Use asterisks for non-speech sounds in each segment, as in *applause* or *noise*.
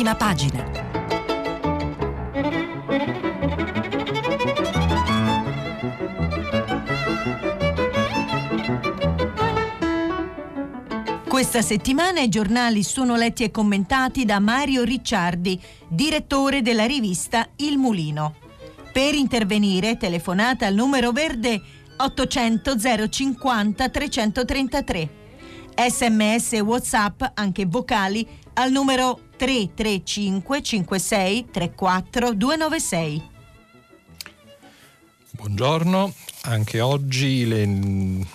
prima pagina. Questa settimana i giornali sono letti e commentati da Mario Ricciardi, direttore della rivista Il Mulino. Per intervenire telefonate al numero verde 800 050 333. Sms e WhatsApp, anche vocali, al numero 335 56 34 296. Buongiorno, anche oggi le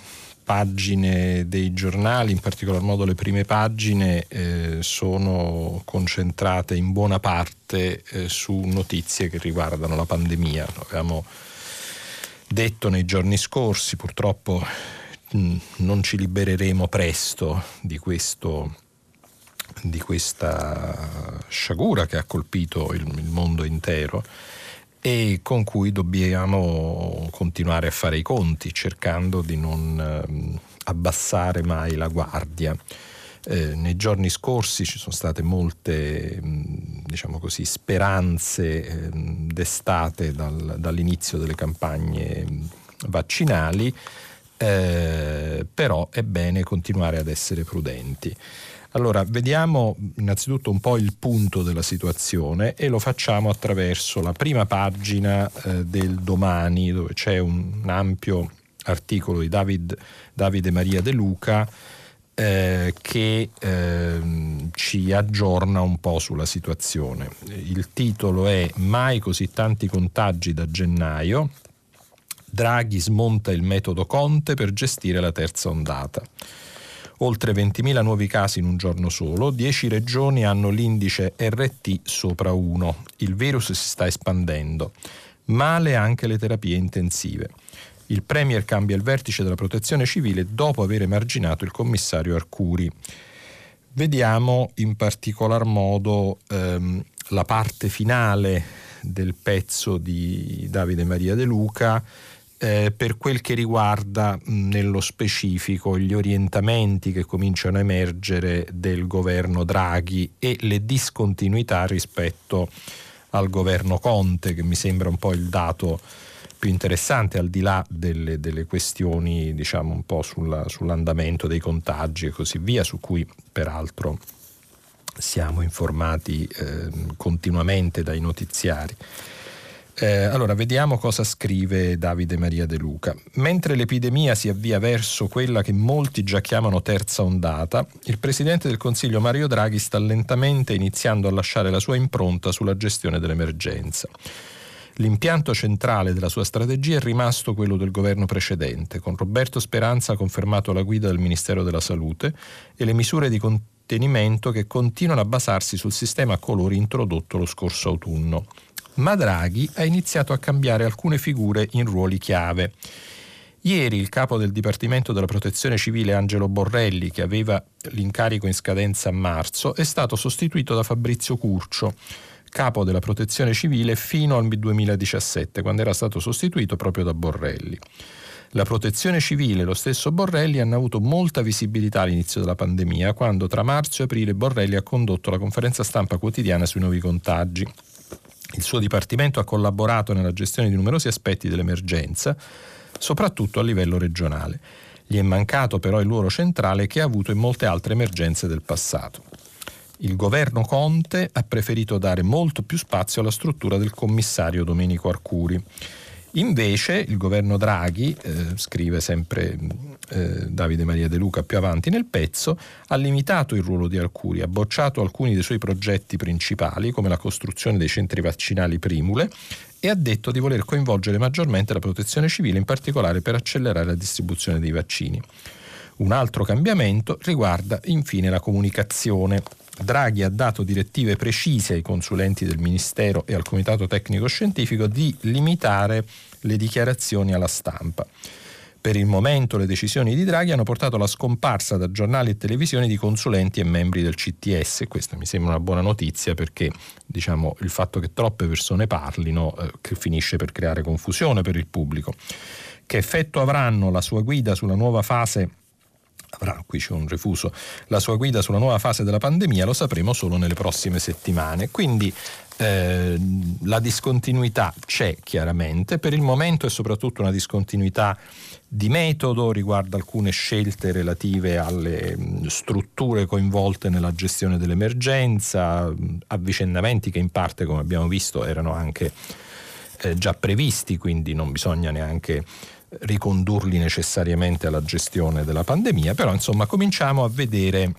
pagine dei giornali, in particolar modo le prime pagine, eh, sono concentrate in buona parte eh, su notizie che riguardano la pandemia. Abbiamo detto nei giorni scorsi, purtroppo Mm, non ci libereremo presto di, questo, di questa sciagura che ha colpito il, il mondo intero e con cui dobbiamo continuare a fare i conti cercando di non eh, abbassare mai la guardia. Eh, nei giorni scorsi ci sono state molte mm, diciamo così, speranze eh, destate dal, dall'inizio delle campagne vaccinali eh, però è bene continuare ad essere prudenti. Allora, vediamo innanzitutto un po' il punto della situazione e lo facciamo attraverso la prima pagina eh, del domani, dove c'è un, ampio articolo di David, Davide Maria De Luca eh, che eh, ci aggiorna un po' sulla situazione. Il titolo è Mai così tanti contagi da gennaio, Draghi smonta il metodo Conte per gestire la terza ondata. Oltre 20.000 nuovi casi in un giorno solo, 10 regioni hanno l'indice RT sopra 1. Il virus si sta espandendo. Male anche le terapie intensive. Il Premier cambia il vertice della protezione civile dopo aver emarginato il commissario Arcuri. Vediamo in particolar modo ehm, la parte finale del pezzo di Davide Maria De Luca eh, per quel che riguarda mh, nello specifico gli orientamenti che cominciano a emergere del governo Draghi e le discontinuità rispetto al governo Conte, che mi sembra un po' il dato più interessante al di là delle, delle questioni diciamo un po' sulla, sull'andamento dei contagi e così via, su cui peraltro siamo informati eh, continuamente dai notiziari. Eh, allora, vediamo cosa scrive Davide Maria De Luca. Mentre l'epidemia si avvia verso quella che molti già chiamano terza ondata, il Presidente del Consiglio Mario Draghi sta lentamente iniziando a lasciare la sua impronta sulla gestione dell'emergenza. L'impianto centrale della sua strategia è rimasto quello del governo precedente, con Roberto Speranza confermato alla guida del Ministero della Salute e le misure di contenimento che continuano a basarsi sul sistema a colori introdotto lo scorso autunno ma Draghi ha iniziato a cambiare alcune figure in ruoli chiave. Ieri il capo del Dipartimento della Protezione Civile Angelo Borrelli, che aveva l'incarico in scadenza a marzo, è stato sostituito da Fabrizio Curcio, capo della Protezione Civile fino al 2017, quando era stato sostituito proprio da Borrelli. La protezione civile e lo stesso Borrelli hanno avuto molta visibilità all'inizio della pandemia, quando tra marzo e aprile Borrelli ha condotto la conferenza stampa quotidiana sui nuovi contagi il suo dipartimento ha collaborato nella gestione di numerosi aspetti dell'emergenza, soprattutto a livello regionale. Gli è mancato però il ruolo centrale che ha avuto in molte altre emergenze del passato. Il governo Conte ha preferito dare molto più spazio alla struttura del commissario Domenico Arcuri Invece il governo Draghi, eh, scrive sempre eh, Davide Maria De Luca più avanti nel pezzo, ha limitato il ruolo di Arcuri, ha bocciato alcuni dei suoi progetti principali, come la costruzione dei centri vaccinali Primule, e ha detto di voler coinvolgere maggiormente la protezione civile, in particolare per accelerare la distribuzione dei vaccini. Un altro cambiamento riguarda infine la comunicazione. Draghi ha dato direttive precise ai consulenti del Ministero e al Comitato Tecnico Scientifico di limitare le dichiarazioni alla stampa. Per il momento le decisioni di Draghi hanno portato alla scomparsa da giornali e televisioni di consulenti e membri del CTS. Questa mi sembra una buona notizia perché diciamo, il fatto che troppe persone parlino eh, finisce per creare confusione per il pubblico. Che effetto avranno la sua guida sulla nuova fase avrà, qui c'è un refuso, la sua guida sulla nuova fase della pandemia, lo sapremo solo nelle prossime settimane. Quindi eh, la discontinuità c'è chiaramente, per il momento è soprattutto una discontinuità di metodo, riguarda alcune scelte relative alle strutture coinvolte nella gestione dell'emergenza, avvicendamenti che in parte, come abbiamo visto, erano anche eh, già previsti, quindi non bisogna neanche ricondurli necessariamente alla gestione della pandemia, però insomma cominciamo a vedere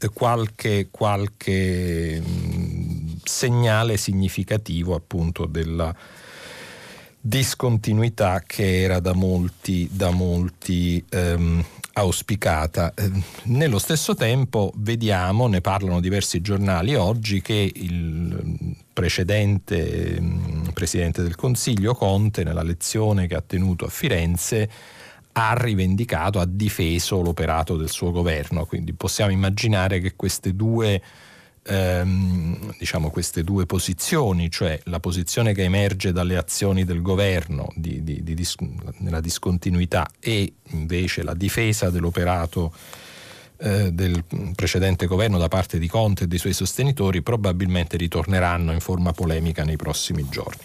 eh, qualche, qualche mh, segnale significativo appunto della discontinuità che era da molti, da molti ehm, auspicata. Eh, nello stesso tempo vediamo, ne parlano diversi giornali oggi, che il precedente mm, Presidente del Consiglio Conte, nella lezione che ha tenuto a Firenze, ha rivendicato, ha difeso l'operato del suo governo. Quindi possiamo immaginare che queste due ehm, diciamo queste due posizioni, cioè la posizione che emerge dalle azioni del governo di, di, di dis- nella discontinuità e invece la difesa dell'operato eh, del precedente governo da parte di Conte e dei suoi sostenitori probabilmente ritorneranno in forma polemica nei prossimi giorni.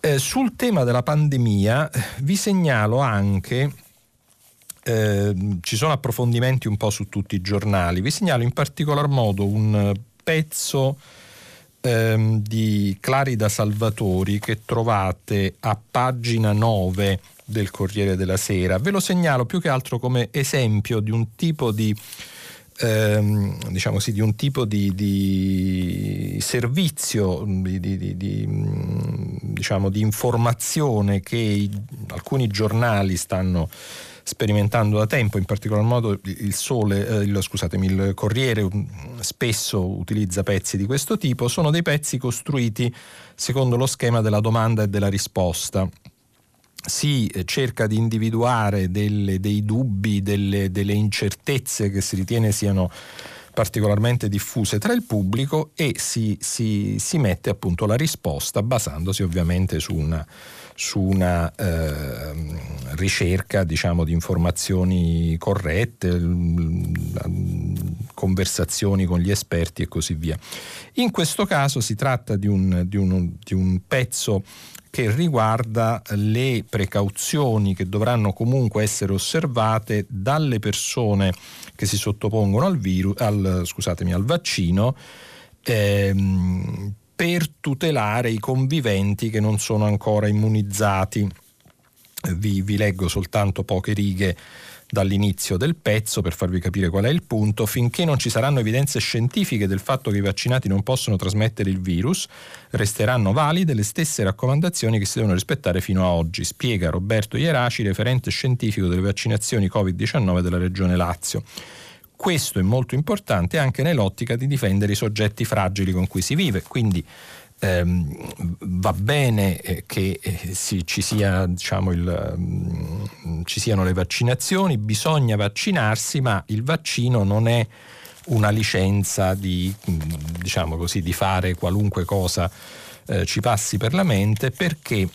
Eh, sul tema della pandemia vi segnalo anche eh, ci sono approfondimenti un po' su tutti i giornali. Vi segnalo in particolar modo un pezzo ehm, di Clarida Salvatori che trovate a pagina 9 del Corriere della Sera. Ve lo segnalo più che altro come esempio di un tipo di ehm, diciamo sì, di un tipo di, di servizio, di, di, di, diciamo, di informazione che alcuni giornali stanno sperimentando da tempo, in particolar modo il Sole, eh, il, scusatemi, il Corriere spesso utilizza pezzi di questo tipo, sono dei pezzi costruiti secondo lo schema della domanda e della risposta. Si eh, cerca di individuare delle, dei dubbi, delle, delle incertezze che si ritiene siano particolarmente diffuse tra il pubblico e si, si, si mette appunto la risposta basandosi ovviamente su una su una eh, ricerca diciamo, di informazioni corrette, conversazioni con gli esperti e così via. In questo caso si tratta di un, di un, di un pezzo che riguarda le precauzioni che dovranno comunque essere osservate dalle persone che si sottopongono al, virus, al, al vaccino ehm, per tutelare i conviventi che non sono ancora immunizzati. Vi, vi leggo soltanto poche righe dall'inizio del pezzo per farvi capire qual è il punto, finché non ci saranno evidenze scientifiche del fatto che i vaccinati non possono trasmettere il virus, resteranno valide le stesse raccomandazioni che si devono rispettare fino a oggi, spiega Roberto Ieraci, referente scientifico delle vaccinazioni Covid-19 della Regione Lazio. Questo è molto importante anche nell'ottica di difendere i soggetti fragili con cui si vive. Quindi va bene eh, che eh, si, ci, sia, diciamo, il, um, ci siano le vaccinazioni, bisogna vaccinarsi, ma il vaccino non è una licenza di, diciamo così, di fare qualunque cosa eh, ci passi per la mente perché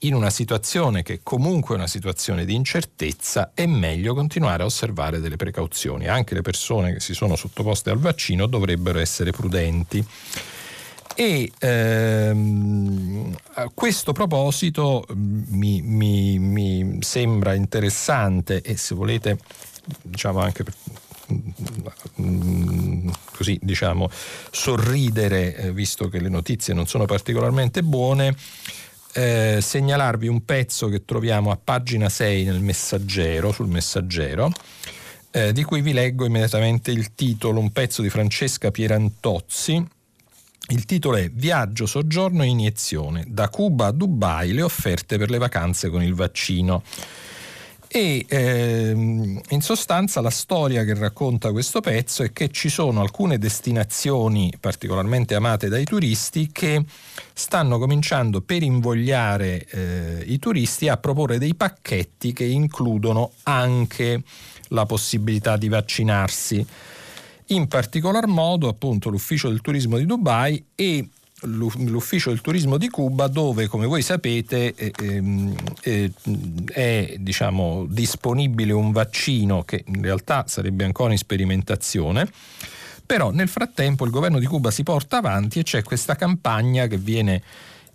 in una situazione che comunque è una situazione di incertezza è meglio continuare a osservare delle precauzioni. Anche le persone che si sono sottoposte al vaccino dovrebbero essere prudenti. E ehm, a questo proposito mm, mi, mi, mi, sembra interessante e se volete diciamo anche per, mm, così diciamo sorridere eh, visto che le notizie non sono particolarmente buone eh, segnalarvi un pezzo che troviamo a pagina 6 nel messaggero, sul messaggero, eh, di cui vi leggo immediatamente il titolo, un pezzo di Francesca Pierantozzi. Il titolo è Viaggio, soggiorno e iniezione. Da Cuba a Dubai le offerte per le vacanze con il vaccino. E ehm, in sostanza la storia che racconta questo pezzo è che ci sono alcune destinazioni particolarmente amate dai turisti che stanno cominciando per invogliare eh, i turisti a proporre dei pacchetti che includono anche la possibilità di vaccinarsi. In particolar modo appunto l'ufficio del turismo di Dubai e l'ufficio del turismo di Cuba dove come voi sapete eh, ehm, eh, è diciamo, disponibile un vaccino che in realtà sarebbe ancora in sperimentazione. Però nel frattempo il governo di Cuba si porta avanti e c'è questa campagna che viene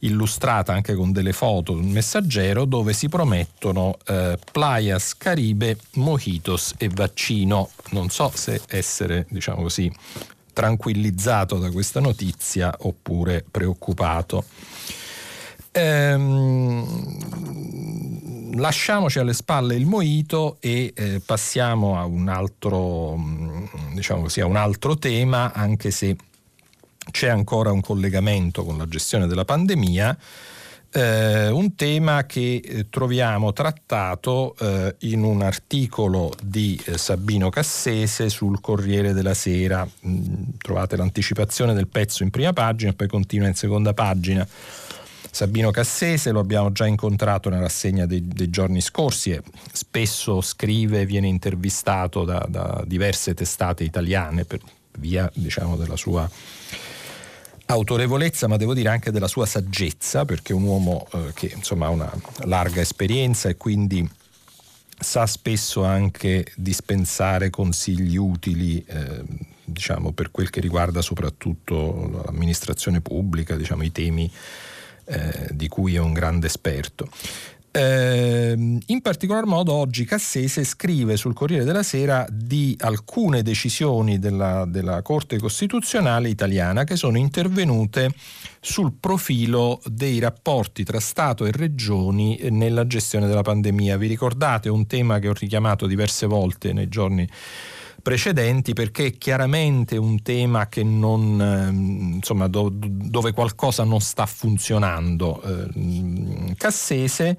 illustrata anche con delle foto un messaggero dove si promettono eh, playas caribe, mojitos e vaccino. Non so se essere, diciamo così, tranquillizzato da questa notizia oppure preoccupato. Ehm, lasciamoci alle spalle il moito e eh, passiamo a un altro, mm, diciamo così, a un altro tema, anche se c'è ancora un collegamento con la gestione della pandemia eh, un tema che eh, troviamo trattato eh, in un articolo di eh, Sabino Cassese sul Corriere della Sera. Mm, trovate l'anticipazione del pezzo in prima pagina, poi continua in seconda pagina. Sabino Cassese lo abbiamo già incontrato nella rassegna dei, dei giorni scorsi e spesso scrive, viene intervistato da, da diverse testate italiane per via diciamo, della sua autorevolezza, ma devo dire anche della sua saggezza, perché è un uomo eh, che insomma, ha una larga esperienza e quindi sa spesso anche dispensare consigli utili, eh, diciamo, per quel che riguarda soprattutto l'amministrazione pubblica, diciamo, i temi eh, di cui è un grande esperto. Eh, in particolar modo oggi Cassese scrive sul Corriere della Sera di alcune decisioni della, della, Corte Costituzionale italiana che sono intervenute sul profilo dei rapporti tra Stato e Regioni nella gestione della pandemia. Vi ricordate un tema che ho richiamato diverse volte nei giorni precedenti perché è chiaramente un tema che non, ehm, insomma, do, dove qualcosa non sta funzionando. Eh, Cassese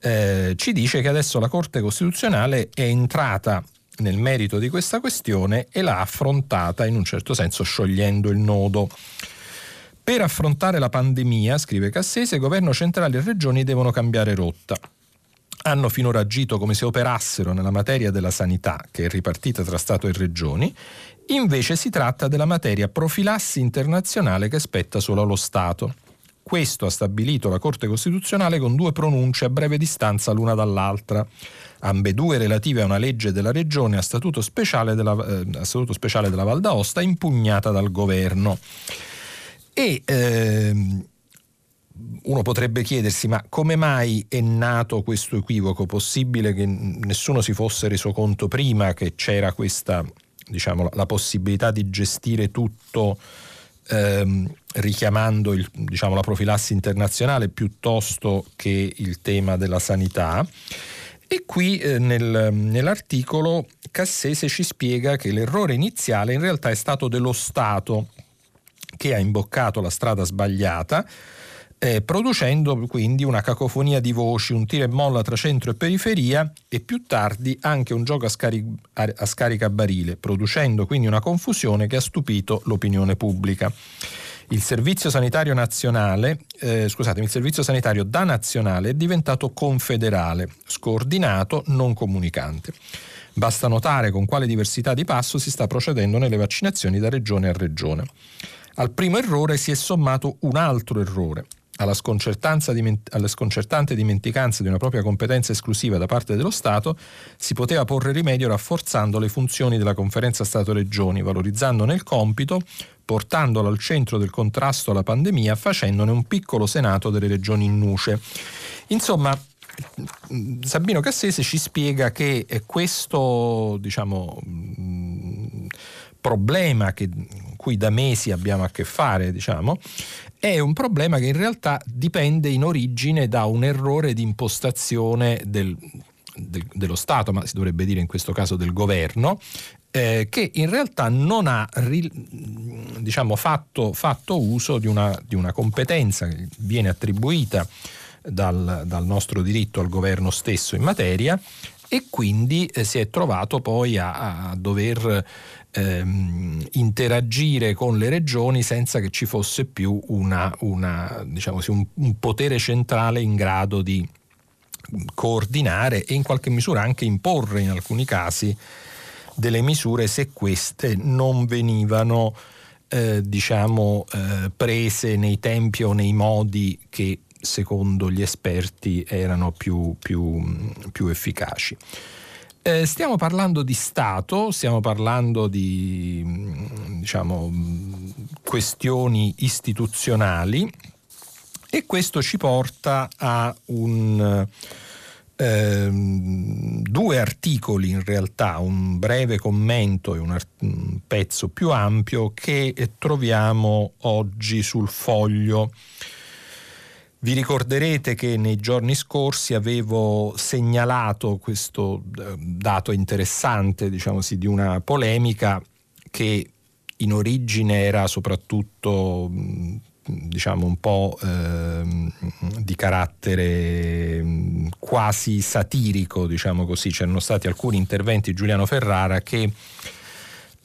eh, ci dice che adesso la Corte Costituzionale è entrata nel merito di questa questione e l'ha affrontata in un certo senso sciogliendo il nodo. Per affrontare la pandemia, scrive Cassese, governo centrale e regioni devono cambiare rotta hanno finora agito come se operassero nella materia della sanità, che è ripartita tra Stato e Regioni, invece si tratta della materia profilassi internazionale che spetta solo allo Stato. Questo ha stabilito la Corte Costituzionale con due pronunce a breve distanza l'una dall'altra, ambedue relative a una legge della Regione a statuto speciale della, eh, a statuto speciale della Val d'Aosta impugnata dal governo. E ehm, uno potrebbe chiedersi ma come mai è nato questo equivoco? Possibile che nessuno si fosse reso conto prima che c'era questa, diciamo, la possibilità di gestire tutto ehm, richiamando il, diciamo, la profilassi internazionale piuttosto che il tema della sanità? E qui eh, nel, nell'articolo Cassese ci spiega che l'errore iniziale in realtà è stato dello Stato che ha imboccato la strada sbagliata eh, producendo quindi una cacofonia di voci, un tira e molla tra centro e periferia e più tardi anche un gioco a, scaric- a scaricabarile, producendo quindi una confusione che ha stupito l'opinione pubblica. Il servizio sanitario nazionale, eh, scusatemi, il servizio sanitario da nazionale è diventato confederale, scordinato, non comunicante. Basta notare con quale diversità di passo si sta procedendo nelle vaccinazioni da regione a regione. Al primo errore si è sommato un altro errore, alla, alla sconcertante dimenticanza di una propria competenza esclusiva da parte dello Stato, si poteva porre rimedio rafforzando le funzioni della conferenza Stato-Regioni, valorizzandone il compito, portandolo al centro del contrasto alla pandemia, facendone un piccolo senato delle regioni in nuce. Insomma, Sabino Cassese ci spiega che questo diciamo, problema che, cui da mesi abbiamo a che fare, diciamo, è un problema che in realtà dipende in origine da un errore di impostazione del, del, dello Stato, ma si dovrebbe dire in questo caso del governo, eh, che in realtà non ha diciamo, fatto, fatto, uso di una, di una, competenza che viene attribuita dal, dal, nostro diritto al governo stesso in materia e quindi eh, si è trovato poi a, a dover ehm, interagire con le regioni senza che ci fosse più una, una, diciamo un, un potere centrale in grado di coordinare e in qualche misura anche imporre in alcuni casi delle misure se queste non venivano eh, diciamo, eh, prese nei tempi o nei modi che secondo gli esperti erano più, più, più efficaci. Eh, stiamo parlando di Stato, stiamo parlando di diciamo, questioni istituzionali e questo ci porta a un, ehm, due articoli in realtà, un breve commento e un, art- un pezzo più ampio che troviamo oggi sul foglio. Vi ricorderete che nei giorni scorsi avevo segnalato questo eh, dato interessante, diciamo sì, di una polemica che in origine era soprattutto diciamo un po' eh, di carattere quasi satirico, diciamo così. C'erano stati alcuni interventi di Giuliano Ferrara che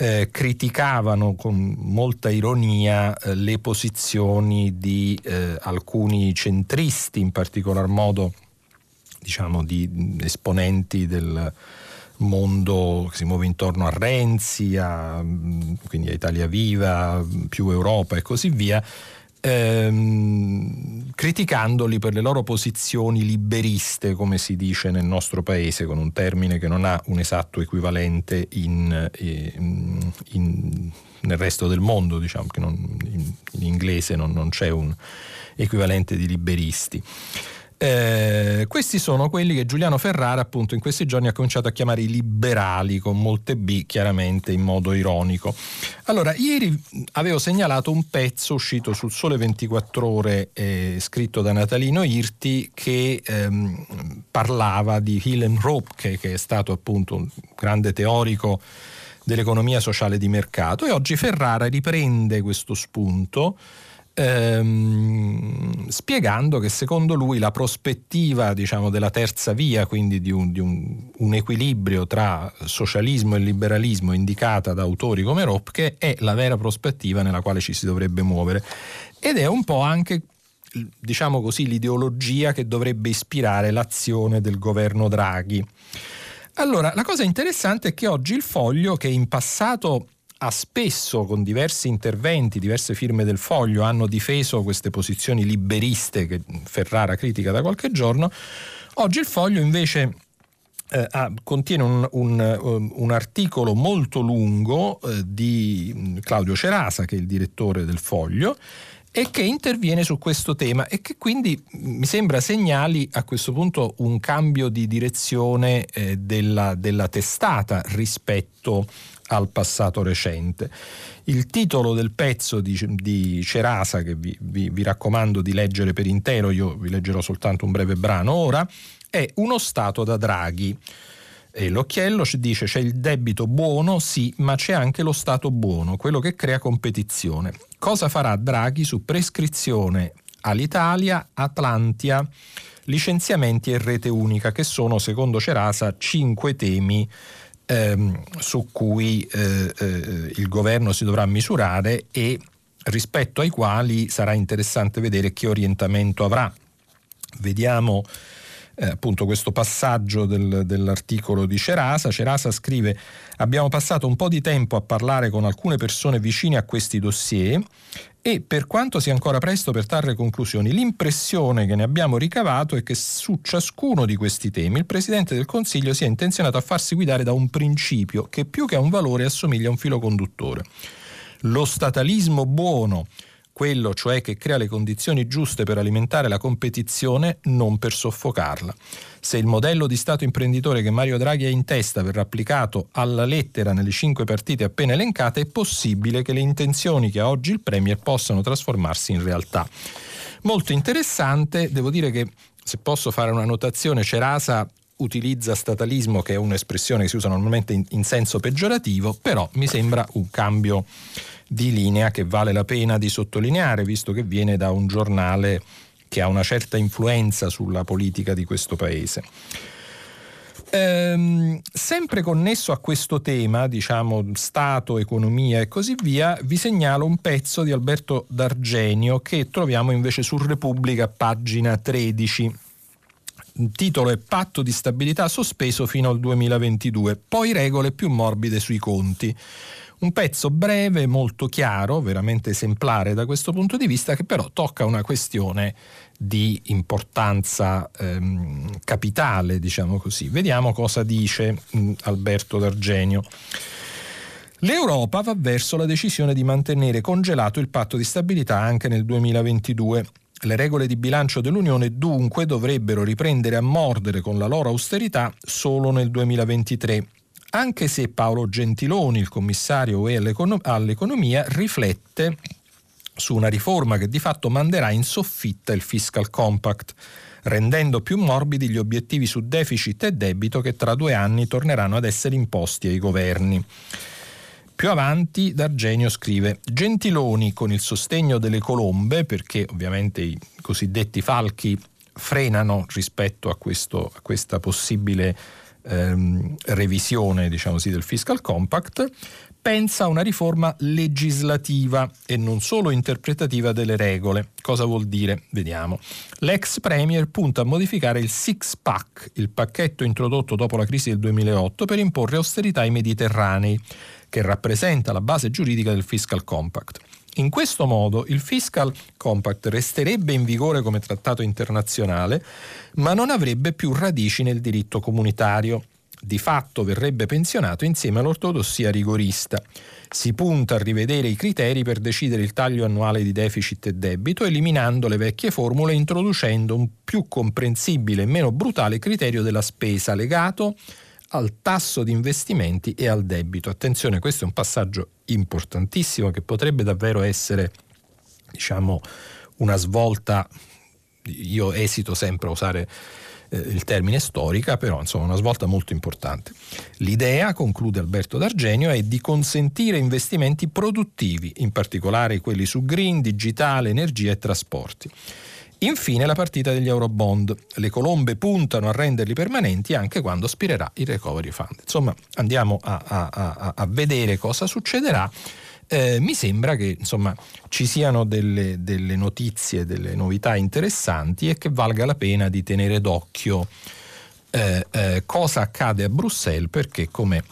eh, criticavano con molta ironia eh, le posizioni di eh, alcuni centristi, in particolar modo diciamo, di esponenti del mondo che si muove intorno a Renzi, a, quindi a Italia Viva, più Europa e così via, ehm, criticandoli per le loro posizioni liberiste, come si dice nel nostro paese, con un termine che non ha un esatto equivalente in, in, in, nel resto del mondo, diciamo che non, in, inglese non, non c'è un equivalente di liberisti. Eh, questi sono quelli che Giuliano Ferrara appunto in questi giorni ha cominciato a chiamare i liberali con molte B chiaramente in modo ironico. Allora, ieri avevo segnalato un pezzo uscito sul Sole 24 ore eh, scritto da Natalino Irti che ehm, parlava di Willem Ropke che è stato appunto un grande teorico dell'economia sociale di mercato e oggi Ferrara riprende questo spunto ehm, spiegando che secondo lui la prospettiva diciamo, della terza via, quindi di, un, di un, un, equilibrio tra socialismo e liberalismo indicata da autori come Ropke, è la vera prospettiva nella quale ci si dovrebbe muovere. Ed è un po' anche diciamo così, l'ideologia che dovrebbe ispirare l'azione del governo Draghi. Allora, la cosa interessante è che oggi il foglio, che in passato ha spesso con diversi interventi, diverse firme del foglio, hanno difeso queste posizioni liberiste che Ferrara critica da qualche giorno, oggi il foglio invece eh, ha, contiene un, un, um, un, articolo molto lungo eh, di mm, Claudio Cerasa, che è il direttore del foglio, e che interviene su questo tema e che quindi mm, mi sembra segnali a questo punto un cambio di direzione eh, della, della, testata rispetto al passato recente. Il titolo del pezzo di, di Cerasa, che vi, vi, vi raccomando di leggere per intero, io vi leggerò soltanto un breve brano ora, è Uno Stato da Draghi. E l'occhiello ci dice c'è il debito buono, sì, ma c'è anche lo Stato buono, quello che crea competizione. Cosa farà Draghi su prescrizione all'Italia, Atlantia, licenziamenti e rete unica, che sono, secondo Cerasa, cinque temi ehm, su cui eh, eh, il governo si dovrà misurare e rispetto ai quali sarà interessante vedere che orientamento avrà. Vediamo eh, appunto questo passaggio del, dell'articolo di Cerasa. Cerasa scrive abbiamo passato un po' di tempo a parlare con alcune persone vicine a questi dossier e per quanto sia ancora presto per trarre conclusioni, l'impressione che ne abbiamo ricavato è che su ciascuno di questi temi il Presidente del Consiglio sia intenzionato a farsi guidare da un principio che più che a un valore assomiglia a un filo conduttore. Lo statalismo buono, quello cioè che crea le condizioni giuste per alimentare la competizione, non per soffocarla. Se il modello di Stato imprenditore che Mario Draghi ha in testa verrà applicato alla lettera nelle cinque partite appena elencate, è possibile che le intenzioni che ha oggi il Premier possano trasformarsi in realtà. Molto interessante, devo dire che se posso fare una notazione, Cerasa utilizza statalismo, che è un'espressione che si usa normalmente in, in senso peggiorativo, però mi sembra un cambio di linea che vale la pena di sottolineare, visto che viene da un giornale che ha una certa influenza sulla politica di questo paese. Ehm, sempre connesso a questo tema, diciamo Stato, economia e così via, vi segnalo un pezzo di Alberto D'Argenio che troviamo invece su Repubblica, pagina 13. Il titolo è Patto di stabilità sospeso fino al 2022, poi regole più morbide sui conti. Un pezzo breve, molto chiaro, veramente esemplare da questo punto di vista, che però tocca una questione di importanza ehm, capitale, diciamo così. Vediamo cosa dice mh, mm, Alberto D'Argenio. L'Europa va verso la decisione di mantenere congelato il patto di stabilità anche nel 2022. Le regole di bilancio dell'Unione dunque dovrebbero riprendere a mordere con la loro austerità solo nel 2023 anche se Paolo Gentiloni, il commissario all'economia, riflette su una riforma che di fatto manderà in soffitta il fiscal compact, rendendo più morbidi gli obiettivi su deficit e debito che tra due anni torneranno ad essere imposti ai governi. Più avanti D'Argenio scrive Gentiloni con il sostegno delle colombe, perché ovviamente i cosiddetti falchi frenano rispetto a, questo, a questa possibile ehm, revisione diciamo così, del fiscal compact, pensa a una riforma legislativa e non solo interpretativa delle regole. Cosa vuol dire? Vediamo. L'ex Premier punta a modificare il Six Pack, il pacchetto introdotto dopo la crisi del 2008 per imporre austerità ai mediterranei, che rappresenta la base giuridica del Fiscal Compact. In questo modo il Fiscal Compact resterebbe in vigore come trattato internazionale, ma non avrebbe più radici nel diritto comunitario. Di fatto verrebbe pensionato insieme all'ortodossia rigorista. Si punta a rivedere i criteri per decidere il taglio annuale di deficit e debito, eliminando le vecchie formule e introducendo un più comprensibile e meno brutale criterio della spesa legato al tasso di investimenti e al debito. Attenzione, questo è un passaggio importantissimo che potrebbe davvero essere, diciamo, una svolta, io esito sempre a usare eh, il termine storica, però insomma una svolta molto importante. L'idea, conclude Alberto D'Argenio, è di consentire investimenti produttivi, in particolare quelli su green, digitale, energia e trasporti. Infine la partita degli Eurobond. Le colombe puntano a renderli permanenti anche quando spirerà il Recovery Fund. Insomma, andiamo a, a, a, a vedere cosa succederà. Eh, mi sembra che insomma, ci siano delle, delle, notizie, delle novità interessanti e che valga la pena di tenere d'occhio eh, eh, cosa accade a Bruxelles perché come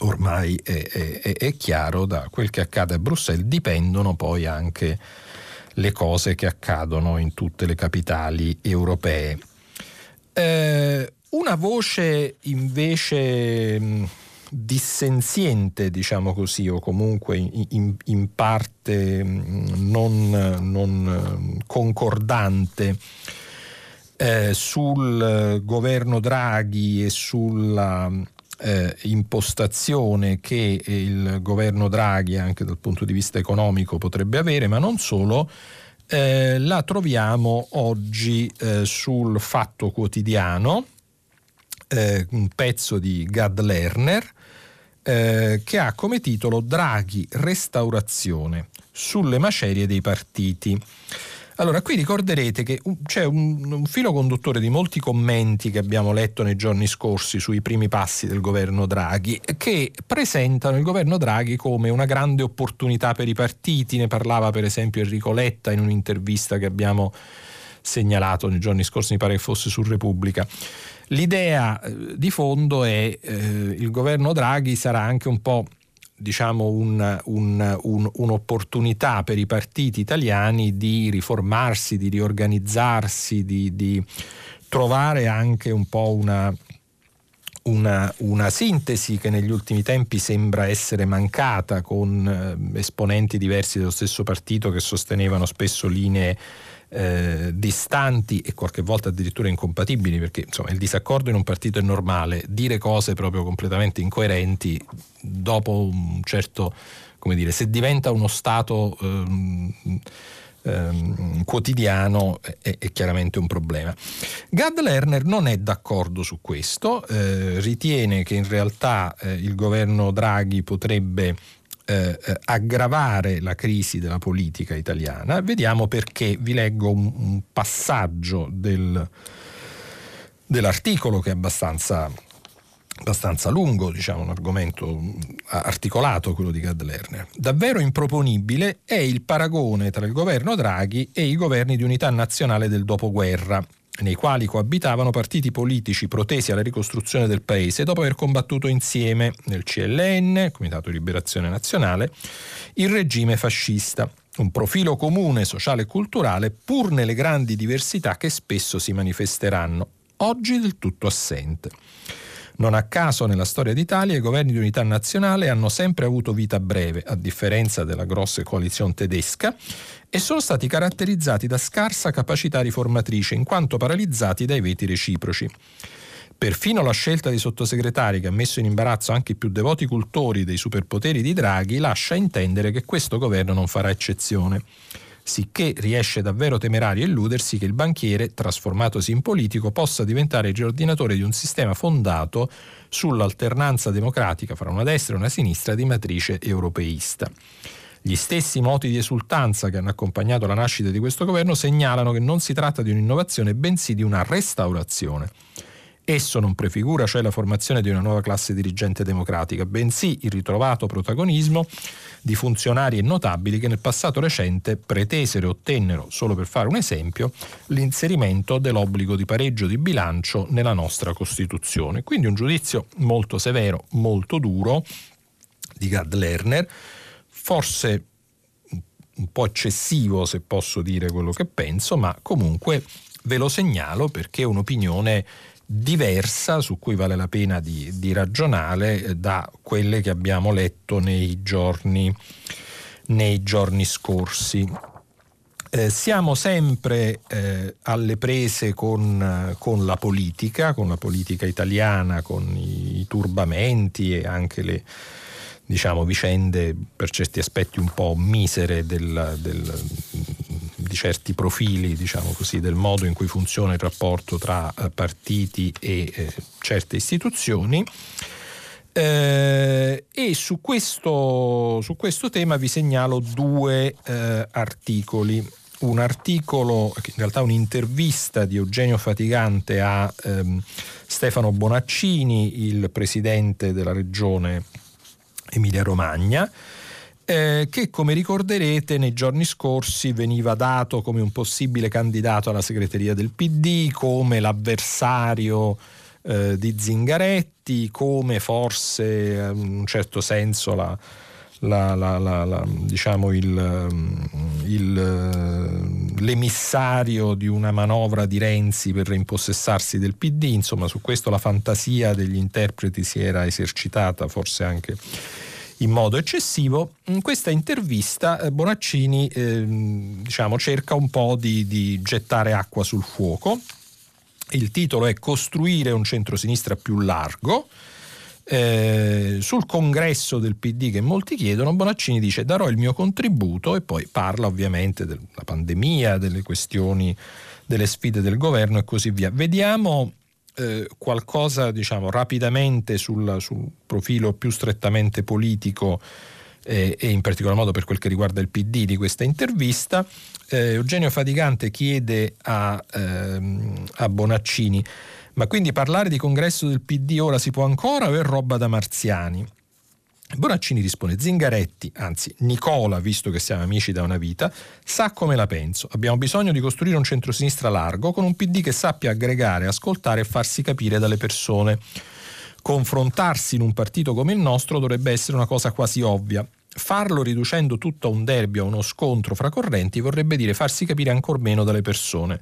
ormai è, è, è, chiaro da quel che accade a Bruxelles dipendono poi anche le cose che accadono in tutte le capitali europee. Eh, una voce invece mh, dissenziente, diciamo così, o comunque in, in, parte non, non concordante eh, sul governo Draghi e sulla eh, impostazione che il governo Draghi anche dal punto di vista economico potrebbe avere, ma non solo, eh, la troviamo oggi eh, sul Fatto Quotidiano, eh, un pezzo di Gad Lerner, eh, che ha come titolo Draghi restaurazione sulle macerie dei partiti. Allora, qui ricorderete che c'è un, un, filo conduttore di molti commenti che abbiamo letto nei giorni scorsi sui primi passi del governo Draghi, che presentano il governo Draghi come una grande opportunità per i partiti. Ne parlava per esempio Enrico Letta in un'intervista che abbiamo segnalato nei giorni scorsi, mi pare che fosse su Repubblica. L'idea eh, di fondo è eh, il governo Draghi sarà anche un po' diciamo un, un, un, un'opportunità per i partiti italiani di riformarsi, di riorganizzarsi, di, di trovare anche un po' una, una, una, sintesi che negli ultimi tempi sembra essere mancata con eh, esponenti diversi dello stesso partito che sostenevano spesso linee eh, distanti e qualche volta addirittura incompatibili, perché insomma, il disaccordo in un partito è normale, dire cose proprio completamente incoerenti dopo un certo, come dire, se diventa uno Stato ehm, ehm, quotidiano è, è, chiaramente un problema. Gad Lerner non è d'accordo su questo, eh, ritiene che in realtà eh, il governo Draghi potrebbe eh, eh, aggravare la crisi della politica italiana. Vediamo perché vi leggo un, un passaggio del, dell'articolo che è abbastanza, abbastanza lungo, diciamo, un argomento articolato quello di Gad Lerner. Davvero improponibile è il paragone tra il governo Draghi e i governi di unità nazionale del dopoguerra nei quali coabitavano partiti politici protesi alla ricostruzione del paese dopo aver combattuto insieme nel CLN, Comitato di Liberazione Nazionale, il regime fascista. Un profilo comune sociale e culturale pur nelle grandi diversità che spesso si manifesteranno, oggi del tutto assente. Non a caso nella storia d'Italia i governi di unità nazionale hanno sempre avuto vita breve, a differenza della grossa coalizione tedesca, e sono stati caratterizzati da scarsa capacità riformatrice, in quanto paralizzati dai veti reciproci. Perfino la scelta dei sottosegretari, che ha messo in imbarazzo anche i più devoti cultori dei superpoteri di Draghi, lascia intendere che questo governo non farà eccezione sicché riesce davvero temerario illudersi che il banchiere, trasformatosi in politico, possa diventare il riordinatore di un sistema fondato sull'alternanza democratica fra una destra e una sinistra di matrice europeista. Gli stessi moti di esultanza che hanno accompagnato la nascita di questo governo segnalano che non si tratta di un'innovazione, bensì di una restaurazione. Esso non prefigura cioè la formazione di una nuova classe dirigente democratica, bensì il ritrovato protagonismo di funzionari e notabili che nel passato recente pretesero e ottennero, solo per fare un esempio, l'inserimento dell'obbligo di pareggio di bilancio nella nostra Costituzione. Quindi un giudizio molto severo, molto duro di Gad Lerner, forse un po' eccessivo se posso dire quello che penso, ma comunque ve lo segnalo perché è un'opinione diversa su cui vale la pena di, di ragionare eh, da quelle che abbiamo letto nei giorni, nei giorni scorsi. Eh, siamo sempre eh, alle prese con, con, la politica, con la politica italiana, con i, i turbamenti e anche le diciamo, vicende per certi aspetti un po' misere del, del, di certi profili, diciamo così, del modo in cui funziona il rapporto tra eh, partiti e eh, certe istituzioni. Eh, e su questo, su questo, tema vi segnalo due eh, articoli. Un articolo, in realtà un'intervista di Eugenio Fatigante a ehm, Stefano Bonaccini, il presidente della regione Emilia Romagna, eh, che come ricorderete nei giorni scorsi veniva dato come un possibile candidato alla segreteria del PD, come l'avversario eh, di Zingaretti, come forse eh, in un certo senso la, la, la, diciamo il, il, l'emissario di una manovra di Renzi per reimpossessarsi del PD, insomma su questo la fantasia degli interpreti si era esercitata forse anche in modo eccessivo. In questa intervista eh, Bonaccini eh, diciamo, cerca un po' di, di gettare acqua sul fuoco. Il titolo è Costruire un centrosinistra più largo. Eh, sul congresso del PD che molti chiedono, Bonaccini dice darò il mio contributo e poi parla ovviamente della pandemia, delle questioni, delle sfide del governo e così via. Vediamo eh, qualcosa diciamo, rapidamente sul, sul, profilo più strettamente politico eh, e in particolar modo per quel che riguarda il PD di questa intervista. Eh, Eugenio Fatigante chiede a, ehm, a Bonaccini ma quindi parlare di congresso del PD ora si può ancora o è roba da marziani? Bonaccini risponde: Zingaretti, anzi Nicola, visto che siamo amici da una vita, sa come la penso. Abbiamo bisogno di costruire un centrosinistra largo con un PD che sappia aggregare, ascoltare e farsi capire dalle persone. Confrontarsi in un partito come il nostro dovrebbe essere una cosa quasi ovvia. Farlo riducendo tutto a un derby, a uno scontro fra correnti, vorrebbe dire farsi capire ancor meno dalle persone.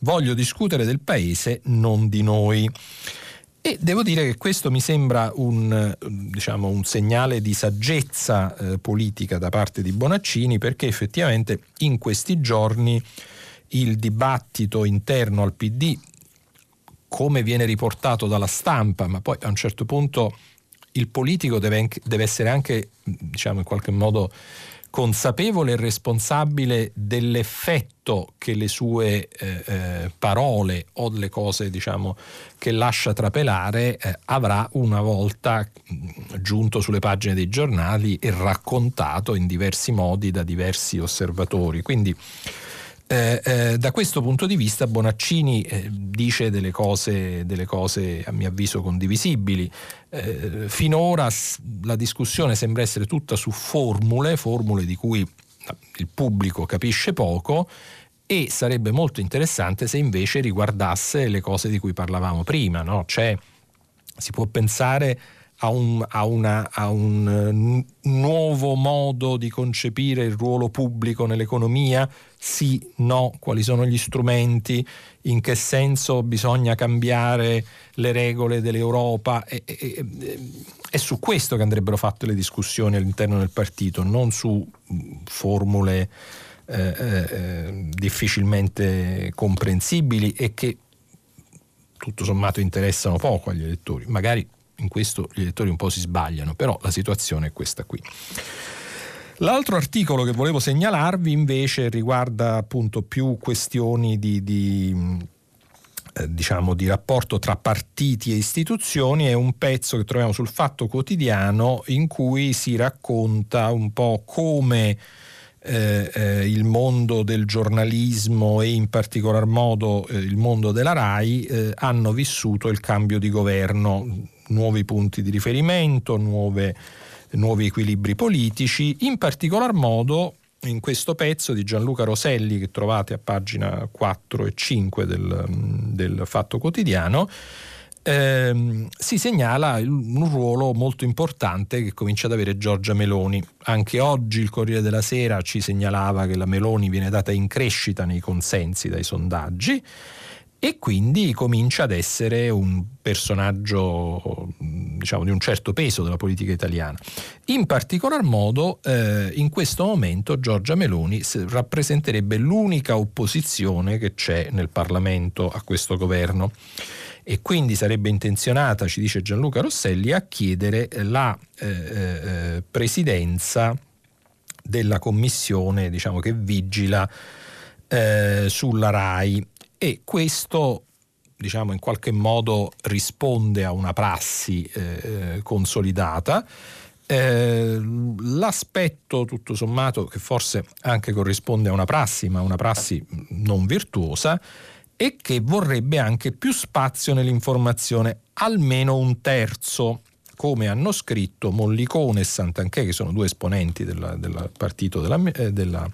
Voglio discutere del paese, non di noi. E devo dire che questo mi sembra un, diciamo, un segnale di saggezza eh, politica da parte di Bonaccini perché effettivamente in questi giorni il dibattito interno al PD, come viene riportato dalla stampa, ma poi a un certo punto il politico deve, deve essere anche diciamo, in qualche modo consapevole e responsabile dell'effetto che le sue eh, eh, parole o le cose diciamo, che lascia trapelare eh, avrà una volta mm, giunto sulle pagine dei giornali e raccontato in diversi modi da diversi osservatori. Quindi eh, eh, da questo punto di vista Bonaccini eh, dice delle cose, delle cose, a mio avviso condivisibili. Eh, finora la discussione sembra essere tutta su formule, formule di cui il pubblico capisce poco e sarebbe molto interessante se invece riguardasse le cose di cui parlavamo prima, no? cioè si può pensare a un, a, una, a un, nuovo modo di concepire il ruolo pubblico nell'economia? Sì, no, quali sono gli strumenti, in che senso bisogna cambiare le regole dell'Europa? È, è, è su questo che andrebbero fatte le discussioni all'interno del partito, non su formule eh, eh, difficilmente comprensibili e che tutto sommato interessano poco agli elettori. Magari in questo gli elettori un po' si sbagliano, però la situazione è questa qui. L'altro articolo che volevo segnalarvi invece riguarda appunto più questioni di, di, eh, diciamo, di rapporto tra partiti e istituzioni, è un pezzo che troviamo sul Fatto Quotidiano in cui si racconta un po' come eh, eh, il mondo del giornalismo e in particolar modo eh, il mondo della RAI eh, hanno vissuto il cambio di governo nuovi punti di riferimento, nuove, nuovi equilibri politici, in particolar modo in questo pezzo di Gianluca Roselli che trovate a pagina 4 e 5 del, del Fatto Quotidiano, ehm, si segnala un ruolo molto importante che comincia ad avere Giorgia Meloni. Anche oggi il Corriere della Sera ci segnalava che la Meloni viene data in crescita nei consensi dai sondaggi e quindi comincia ad essere un personaggio diciamo, di un certo peso della politica italiana. In particolar modo eh, in questo momento Giorgia Meloni rappresenterebbe l'unica opposizione che c'è nel Parlamento a questo governo e quindi sarebbe intenzionata, ci dice Gianluca Rosselli, a chiedere la eh, eh, presidenza della commissione diciamo, che vigila eh, sulla RAI e questo diciamo in qualche modo risponde a una prassi eh, consolidata. Eh, l'aspetto tutto sommato che forse anche corrisponde a una prassi, ma una prassi non virtuosa, è che vorrebbe anche più spazio nell'informazione, almeno un terzo, come hanno scritto Mollicone e Santanchè, che sono due esponenti del partito della, eh, della,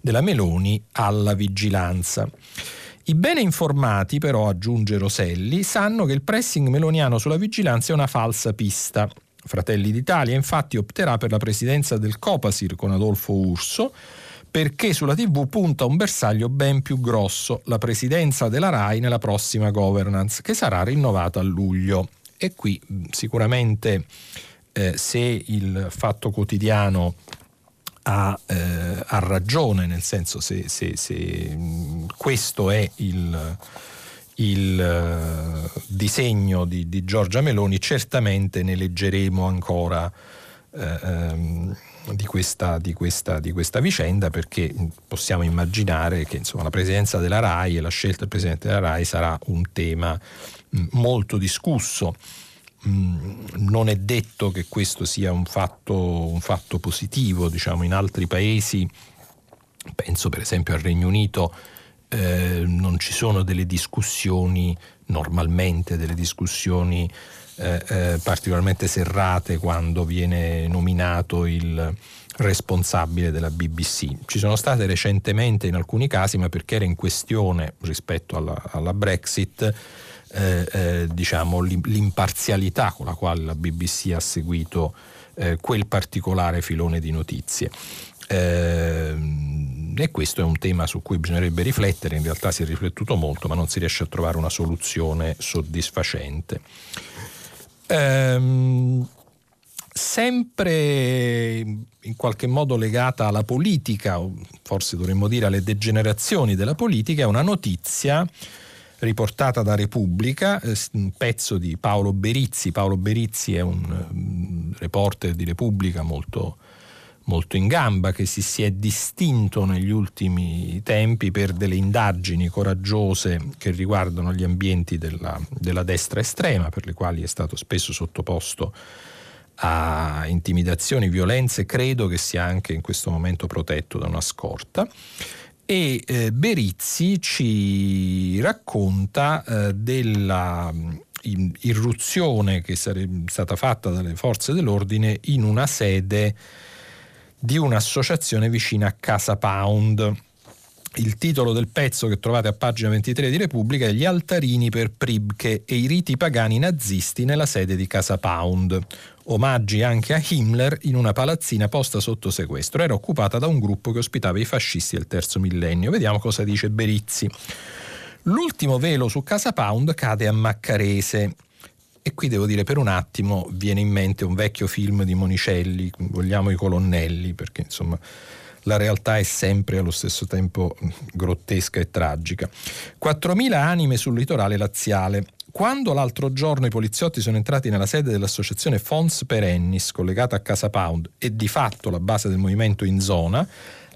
della Meloni, alla vigilanza. I bene informati, però, aggiunge Roselli, sanno che il pressing meloniano sulla vigilanza è una falsa pista. Fratelli d'Italia infatti opterà per la presidenza del Copasir con Adolfo Urso perché sulla TV punta un bersaglio ben più grosso, la presidenza della RAI nella prossima governance, che sarà rinnovata a luglio. E qui sicuramente eh, se il fatto quotidiano ha, eh, ha ragione, nel senso se, se, se questo è il, il uh, disegno di, di, Giorgia Meloni, certamente ne leggeremo ancora eh, um, di, questa, di, questa, di, questa, vicenda perché possiamo immaginare che insomma, la presenza della RAI e la scelta del Presidente della RAI sarà un tema mh, molto discusso. Mm, non è detto che questo sia un fatto, un fatto positivo, diciamo, in altri paesi, penso per esempio al Regno Unito, eh, non ci sono delle discussioni, normalmente delle discussioni eh, eh, particolarmente serrate quando viene nominato il responsabile della BBC. Ci sono state recentemente in alcuni casi, ma perché era in questione rispetto alla, alla Brexit, diciamo, l'imparzialità con la quale la BBC ha seguito eh, quel particolare filone di notizie. Eh, e questo è un tema su cui bisognerebbe riflettere, in realtà si è riflettuto molto, ma non si riesce a trovare una soluzione soddisfacente. Ehm, sempre in qualche modo legata alla politica, forse dovremmo dire alle degenerazioni della politica, è una notizia riportata da Repubblica, eh, un pezzo di Paolo Berizzi. Paolo Berizzi è un um, reporter di Repubblica molto, molto in gamba, che si, si, è distinto negli ultimi tempi per delle indagini coraggiose che riguardano gli ambienti della, della destra estrema, per le quali è stato spesso sottoposto a intimidazioni, violenze, credo che sia anche in questo momento protetto da una scorta e eh, Berizzi ci racconta eh, della mm, irruzione che sarebbe stata fatta dalle forze dell'ordine in una sede di un'associazione vicina a Casa Pound il titolo del pezzo che trovate a pagina 23 di Repubblica è Gli altarini per Pribke e i riti pagani nazisti nella sede di Casa Pound. Omaggi anche a Himmler in una palazzina posta sotto sequestro. Era occupata da un gruppo che ospitava i fascisti del terzo millennio. Vediamo cosa dice Berizzi. L'ultimo velo su Casa Pound cade a Maccarese. E qui devo dire, per un attimo viene in mente un vecchio film di Monicelli, vogliamo i colonnelli, perché insomma la realtà è sempre allo stesso tempo grottesca e tragica. 4.000 anime sul litorale laziale. Quando l'altro giorno i poliziotti sono entrati nella sede dell'associazione Fons Perennis, collegata a Casa Pound e di fatto la base del movimento in zona,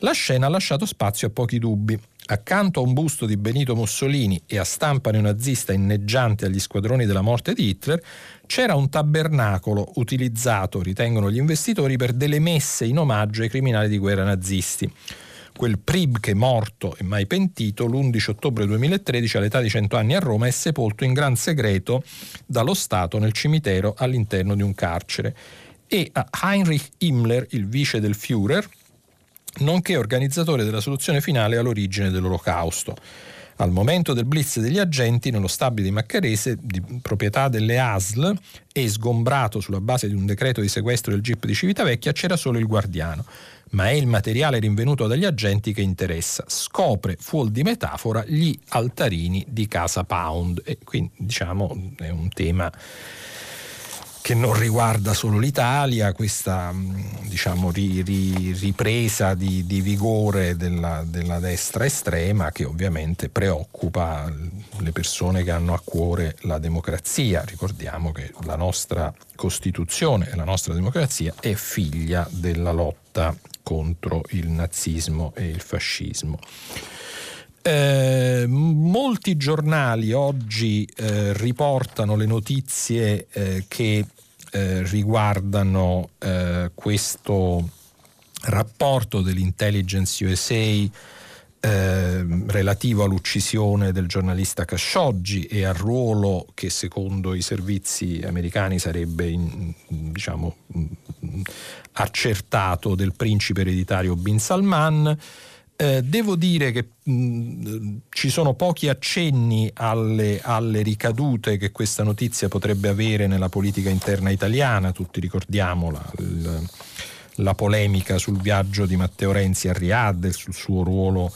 la scena ha lasciato spazio a pochi dubbi. Accanto a un busto di Benito Mussolini e a stampa neonazista inneggiante agli squadroni della morte di Hitler, c'era un tabernacolo utilizzato, ritengono gli investitori, per delle messe in omaggio ai criminali di guerra nazisti. Quel Pribke morto e mai pentito, l'11 ottobre 2013, all'età di 100 anni a Roma, è sepolto in gran segreto dallo Stato nel cimitero all'interno di un carcere. E a Heinrich Himmler, il vice del Führer, nonché organizzatore della soluzione finale all'origine dell'Olocausto. Al momento del blitz degli agenti nello stabile di Maccarese, di proprietà delle ASL, e sgombrato sulla base di un decreto di sequestro del GIP di Civitavecchia, c'era solo il guardiano. Ma è il materiale rinvenuto dagli agenti che interessa. Scopre, fuori di metafora, gli altarini di Casa Pound. E quindi, diciamo, è un tema che non riguarda solo l'Italia, questa mm, diciamo, ri, ri, ripresa di, di vigore della, della, destra estrema che ovviamente preoccupa le persone che hanno a cuore la democrazia. Ricordiamo che la nostra Costituzione e la nostra democrazia è figlia della lotta contro il nazismo e il fascismo. Eh, molti giornali oggi eh, riportano le notizie eh, che eh, riguardano eh, questo rapporto dell'intelligence USA relativo all'uccisione del giornalista Khashoggi e al ruolo che secondo i servizi americani sarebbe in, diciamo, accertato del principe ereditario Bin Salman. Eh, devo dire che mh, ci sono pochi accenni alle, alle, ricadute che questa notizia potrebbe avere nella politica interna italiana, tutti ricordiamo la, la, polemica sul viaggio di Matteo Renzi a Riyadh sul suo ruolo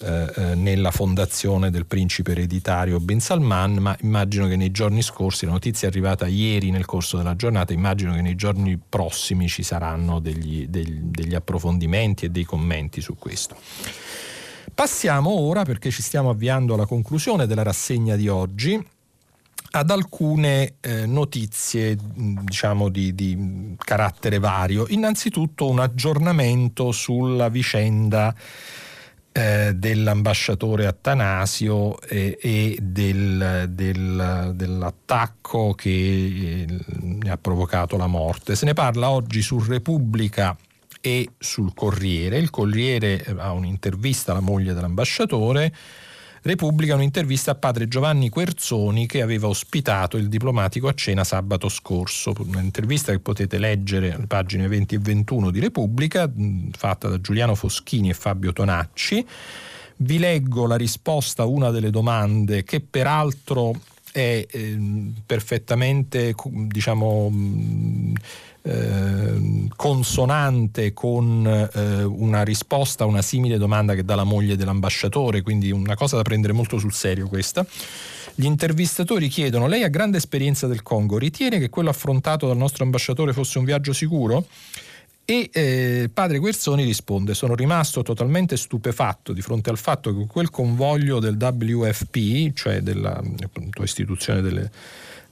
eh, eh, nella fondazione del principe ereditario Bin Salman, ma immagino che nei giorni scorsi, la notizia è arrivata ieri nel corso della giornata, immagino che nei giorni prossimi ci saranno degli, degli, degli approfondimenti e dei commenti su questo. Passiamo ora, perché ci stiamo avviando alla conclusione della rassegna di oggi, ad alcune eh, notizie diciamo di, di, carattere vario. Innanzitutto un aggiornamento sulla vicenda eh, dell'ambasciatore Attanasio e, e del, del, dell'attacco che eh, ne ha provocato la morte. Se ne parla oggi su Repubblica e sul Corriere. Il Corriere ha un'intervista alla moglie dell'ambasciatore Repubblica un'intervista a padre Giovanni Querzoni che aveva ospitato il diplomatico a cena sabato scorso. Un'intervista che potete leggere alle pagine 20 e 21 di Repubblica, fatta da Giuliano Foschini e Fabio Tonacci. Vi leggo la risposta a una delle domande che peraltro è eh, perfettamente diciamo eh, consonante con eh, una risposta a una simile domanda che dà la moglie dell'ambasciatore, quindi una cosa da prendere molto sul serio questa. Gli intervistatori chiedono: Lei ha grande esperienza del Congo, ritiene che quello affrontato dal nostro ambasciatore fosse un viaggio sicuro? E eh, padre Guerzoni risponde: Sono rimasto totalmente stupefatto di fronte al fatto che quel convoglio del WFP, cioè della istituzione delle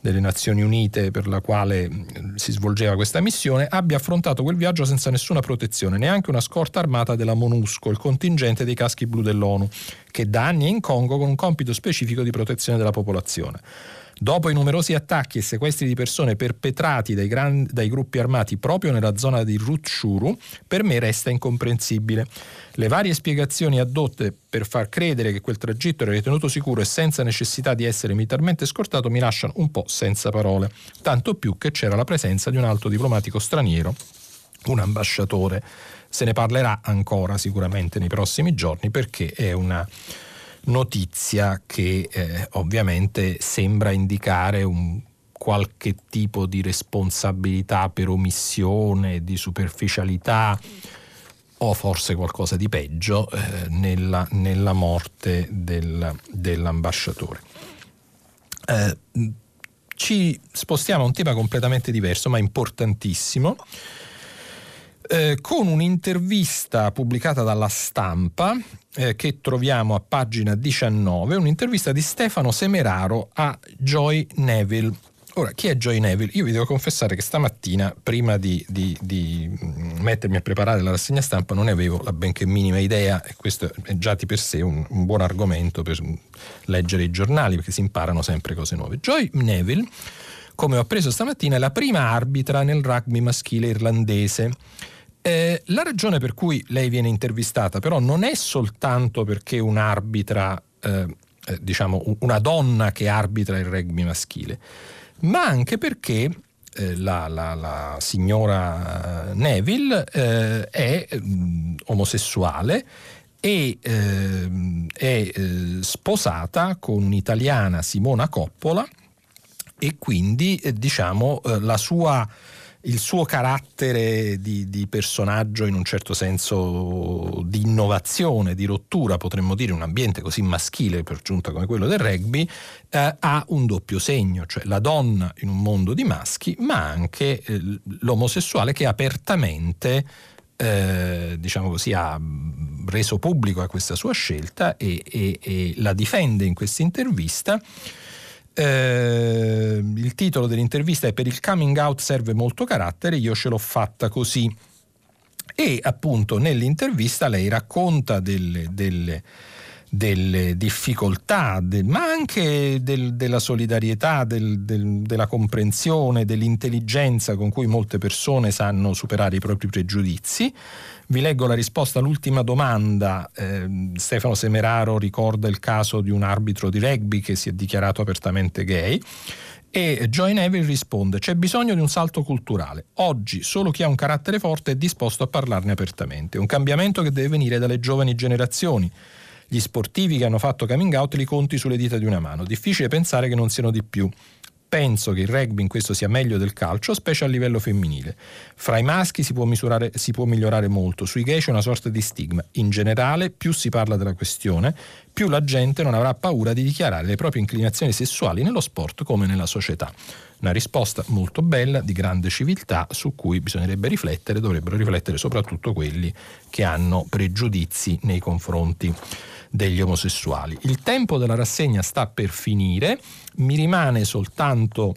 delle Nazioni Unite per la quale si svolgeva questa missione, abbia affrontato quel viaggio senza nessuna protezione, neanche una scorta armata della MONUSCO, il contingente dei caschi blu dell'ONU, che da anni è in Congo con un compito specifico di protezione della popolazione. Dopo i numerosi attacchi e sequestri di persone perpetrati dai, gran, dai gruppi armati proprio nella zona di Rutshuru, per me resta incomprensibile. Le varie spiegazioni addotte per far credere che quel tragitto era ritenuto sicuro e senza necessità di essere militarmente scortato mi lasciano un po' senza parole, tanto più che c'era la presenza di un alto diplomatico straniero, un ambasciatore se ne parlerà ancora sicuramente nei prossimi giorni perché è una notizia che eh, ovviamente sembra indicare un qualche tipo di responsabilità per omissione, di superficialità o forse qualcosa di peggio eh, nella, nella, morte del, dell'ambasciatore. Eh, ci spostiamo a un tema completamente diverso ma importantissimo. Eh, con un'intervista pubblicata dalla stampa eh, che troviamo a pagina 19, un'intervista di Stefano Semeraro a Joy Neville, Ora, chi è Joy Neville? Io vi devo confessare che stamattina, prima di, di, di, mettermi a preparare la rassegna stampa, non ne avevo la benché minima idea e questo è già di per sé un, un buon argomento per leggere i giornali, perché si imparano sempre cose nuove. Joy Neville, come ho appreso stamattina, è la prima arbitra nel rugby maschile irlandese. Eh, la ragione per cui lei viene intervistata però non è soltanto perché un'arbitra, eh, eh, diciamo una donna che arbitra il rugby maschile, ma anche perché eh, la, la, la, signora Neville eh, è mh, mm, omosessuale e eh, è eh, sposata con un'italiana Simona Coppola e quindi eh, diciamo eh, la sua il suo carattere di, di, personaggio in un certo senso di innovazione, di rottura, potremmo dire, un ambiente così maschile per giunta come quello del rugby, eh, ha un doppio segno, cioè la donna in un mondo di maschi, ma anche eh, l'omosessuale che apertamente eh, diciamo così, ha reso pubblico a questa sua scelta e, e, e la difende in questa intervista eh, il titolo dell'intervista è Per il coming out serve molto carattere, io ce l'ho fatta così. E appunto nell'intervista lei racconta delle, delle, delle difficoltà, del, ma anche del, della solidarietà, del, della comprensione, dell'intelligenza con cui molte persone sanno superare i propri pregiudizi. Vi leggo la risposta all'ultima domanda. Eh, Stefano Semeraro ricorda il caso di un arbitro di rugby che si è dichiarato apertamente gay. E Joy Neville risponde: C'è bisogno di un salto culturale. Oggi solo chi ha un carattere forte è disposto a parlarne apertamente. Un cambiamento che deve venire dalle giovani generazioni. Gli sportivi che hanno fatto coming out li conti sulle dita di una mano. Difficile pensare che non siano di più. Penso che il rugby in questo sia meglio del calcio, specie a livello femminile. Fra i maschi si può, misurare, si può migliorare molto, sui gay c'è una sorta di stigma. In generale, più si parla della questione, più la gente non avrà paura di dichiarare le proprie inclinazioni sessuali nello sport come nella società. Una risposta molto bella, di grande civiltà, su cui bisognerebbe riflettere, dovrebbero riflettere soprattutto quelli che hanno pregiudizi nei confronti degli omosessuali. Il tempo della rassegna sta per finire, mi rimane soltanto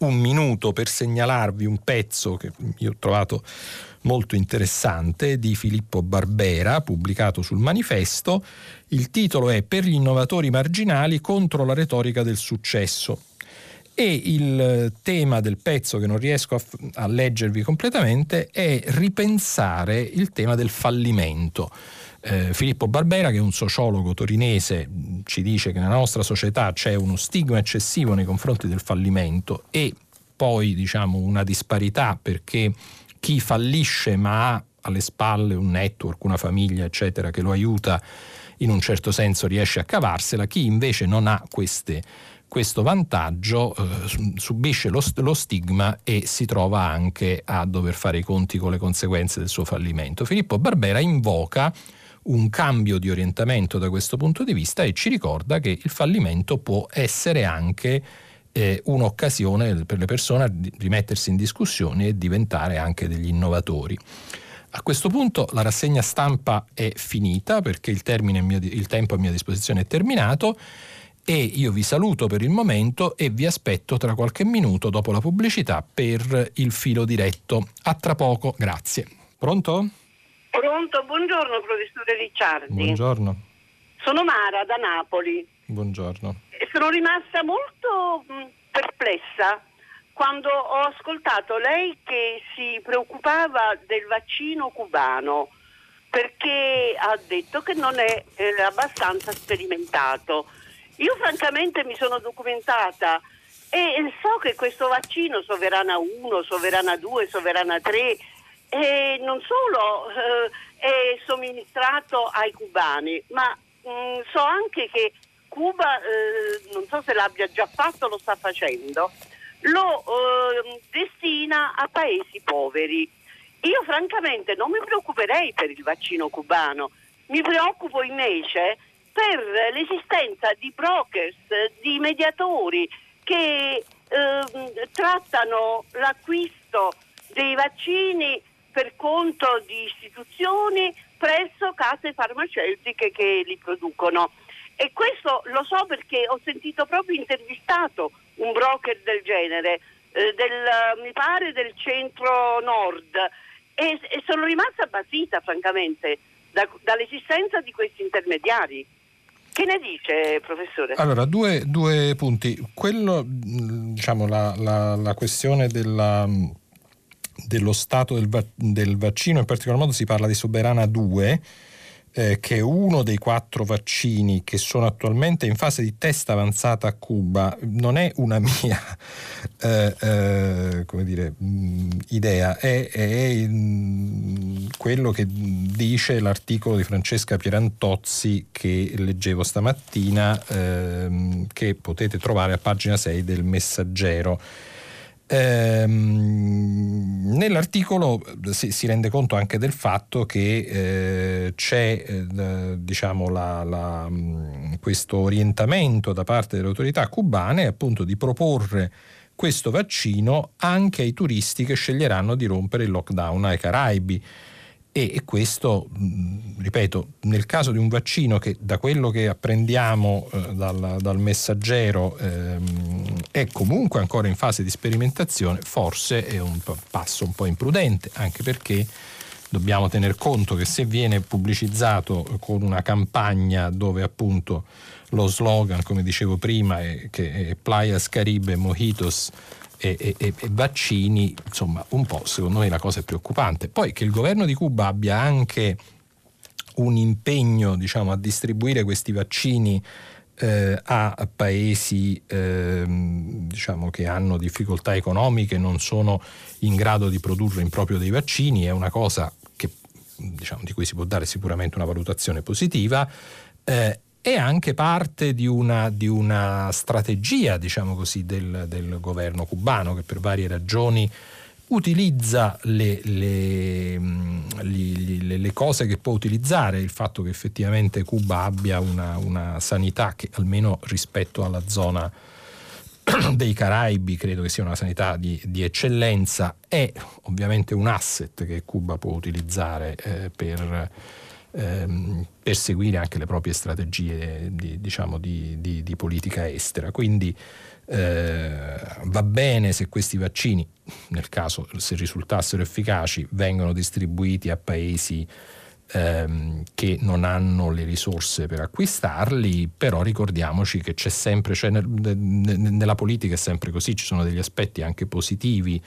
un minuto per segnalarvi un pezzo che io ho trovato molto interessante di Filippo Barbera, pubblicato sul manifesto. Il titolo è Per gli innovatori marginali contro la retorica del successo. E il tema del pezzo che non riesco a, a leggervi completamente è ripensare il tema del fallimento. Eh, Filippo Barbera, che è un sociologo torinese, ci dice che nella nostra società c'è uno stigma eccessivo nei confronti del fallimento e poi diciamo una disparità perché chi fallisce ma ha alle spalle un network, una famiglia, eccetera, che lo aiuta in un certo senso riesce a cavarsela, chi invece non ha queste, questo vantaggio eh, subisce lo, lo, stigma e si trova anche a dover fare i conti con le conseguenze del suo fallimento. Filippo Barbera invoca un cambio di orientamento da questo punto di vista e ci ricorda che il fallimento può essere anche eh, un'occasione per le persone di rimettersi in discussione e diventare anche degli innovatori. A questo punto la rassegna stampa è finita perché il, mio, il tempo a mia disposizione è terminato e io vi saluto per il momento e vi aspetto tra qualche minuto dopo la pubblicità per il filo diretto. A tra poco, grazie. Pronto? Pronto, buongiorno professore Ricciardi. Buongiorno. Sono Mara da Napoli. Buongiorno. Sono rimasta molto perplessa quando ho ascoltato lei che si preoccupava del vaccino cubano perché ha detto che non è eh, abbastanza sperimentato. Io francamente mi sono documentata e so che questo vaccino Soverana 1, Soverana 2, Soverana 3 e non solo eh, è somministrato ai cubani, ma mh, mm, so anche che Cuba, eh, non so se l'abbia già fatto, lo sta facendo, lo eh, destina a paesi poveri. Io francamente non mi preoccuperei per il vaccino cubano, mi preoccupo invece per l'esistenza di brokers, di mediatori che eh, trattano l'acquisto dei vaccini per conto di istituzioni presso case farmaceutiche che li producono. E questo lo so perché ho sentito proprio intervistato un broker del genere, eh, del, mi pare del centro nord, e, e sono rimasta basita francamente da, dall'esistenza di questi intermediari. Che ne dice, professore? Allora, due, due punti. Quello, diciamo, la, la, la questione della, dello stato del, del, vaccino, in particolar modo si parla di Soberana 2, eh, che è uno dei quattro vaccini che sono attualmente in fase di test avanzata a Cuba, non è una *laughs* mia eh, eh, dire, mh, idea, è, è mh, quello che dice l'articolo di Francesca Pierantozzi che leggevo stamattina, ehm, che potete trovare a pagina 6 del Messaggero Ehm, nell'articolo si, si, rende conto anche del fatto che eh, c'è eh, diciamo la, la, mm, questo orientamento da parte delle autorità cubane appunto di proporre questo vaccino anche ai turisti che sceglieranno di rompere il lockdown ai Caraibi e questo, ripeto, nel caso di un vaccino che da quello che apprendiamo eh, dal, dal, messaggero ehm, è comunque ancora in fase di sperimentazione, forse è un passo un po' imprudente, anche perché dobbiamo tener conto che se viene pubblicizzato con una campagna dove appunto lo slogan, come dicevo prima, è che è Playas Caribe Mojitos e, e, e, vaccini, insomma, un po' secondo me la cosa è preoccupante. Poi che il governo di Cuba abbia anche un impegno diciamo, a distribuire questi vaccini eh, a paesi eh, diciamo, che hanno difficoltà economiche, non sono in grado di produrre in proprio dei vaccini, è una cosa che, diciamo, di cui si può dare sicuramente una valutazione positiva. Eh, è anche parte di una, di una strategia, diciamo così, del, del, governo cubano che per varie ragioni utilizza le, le, le, le, cose che può utilizzare, il fatto che effettivamente Cuba abbia una, una sanità che almeno rispetto alla zona *clears throat* dei Caraibi credo che sia una sanità di, di, eccellenza, è ovviamente un asset che Cuba può utilizzare eh, per ehm, perseguire anche le proprie strategie di, diciamo, di, di, di politica estera. Quindi eh, va bene se questi vaccini, nel caso se risultassero efficaci, vengono distribuiti a paesi ehm, che non hanno le risorse per acquistarli, però ricordiamoci che c'è sempre, cioè nel, nella politica è sempre così, ci sono degli aspetti anche positivi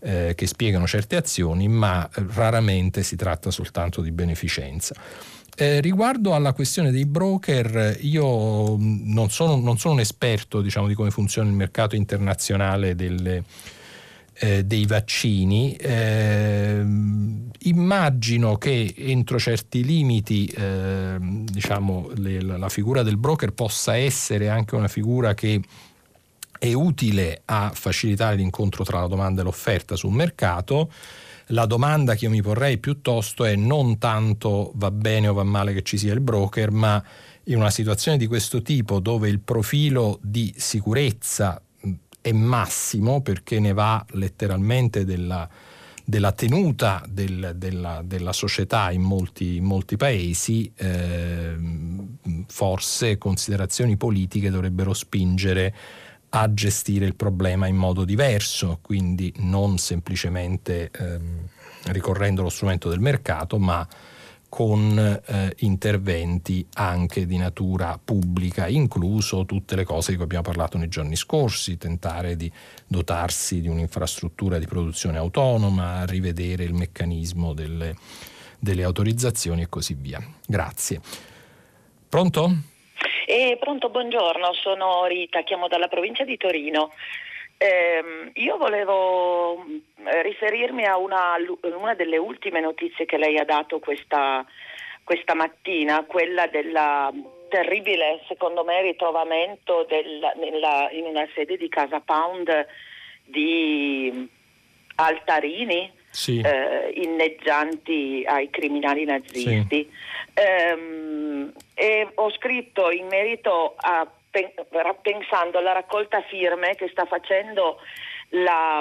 eh, che spiegano certe azioni, ma raramente si tratta soltanto di beneficenza. Eh, riguardo alla questione dei broker, io non sono, non sono un esperto diciamo, di come funziona il mercato internazionale delle, eh, dei vaccini. Eh, immagino che entro certi limiti ehm, diciamo, le, la figura del broker possa essere anche una figura che è utile a facilitare l'incontro tra la domanda e l'offerta sul mercato. La domanda che io mi porrei piuttosto è non tanto va bene o va male che ci sia il broker, ma in una situazione di questo tipo dove il profilo di sicurezza è massimo perché ne va letteralmente della, della tenuta del, della, della, società in molti, in molti paesi, eh, forse considerazioni politiche dovrebbero spingere a gestire il problema in modo diverso, quindi non semplicemente ehm, ricorrendo allo strumento del mercato, ma con eh, interventi anche di natura pubblica, incluso tutte le cose di cui abbiamo parlato nei giorni scorsi, tentare di dotarsi di un'infrastruttura di produzione autonoma, rivedere il meccanismo delle, delle autorizzazioni e così via. Grazie. Pronto? Eh, pronto, buongiorno, sono Rita, chiamo dalla provincia di Torino. Eh, io volevo eh, riferirmi a una, una, delle ultime notizie che lei ha dato questa, questa mattina, quella del terribile, secondo me, ritrovamento del, nella, in una sede di Casa Pound di altarini sì. eh, inneggianti ai criminali nazisti. Sì. Ehm, e ho scritto in merito a pensando alla raccolta firme che sta facendo la,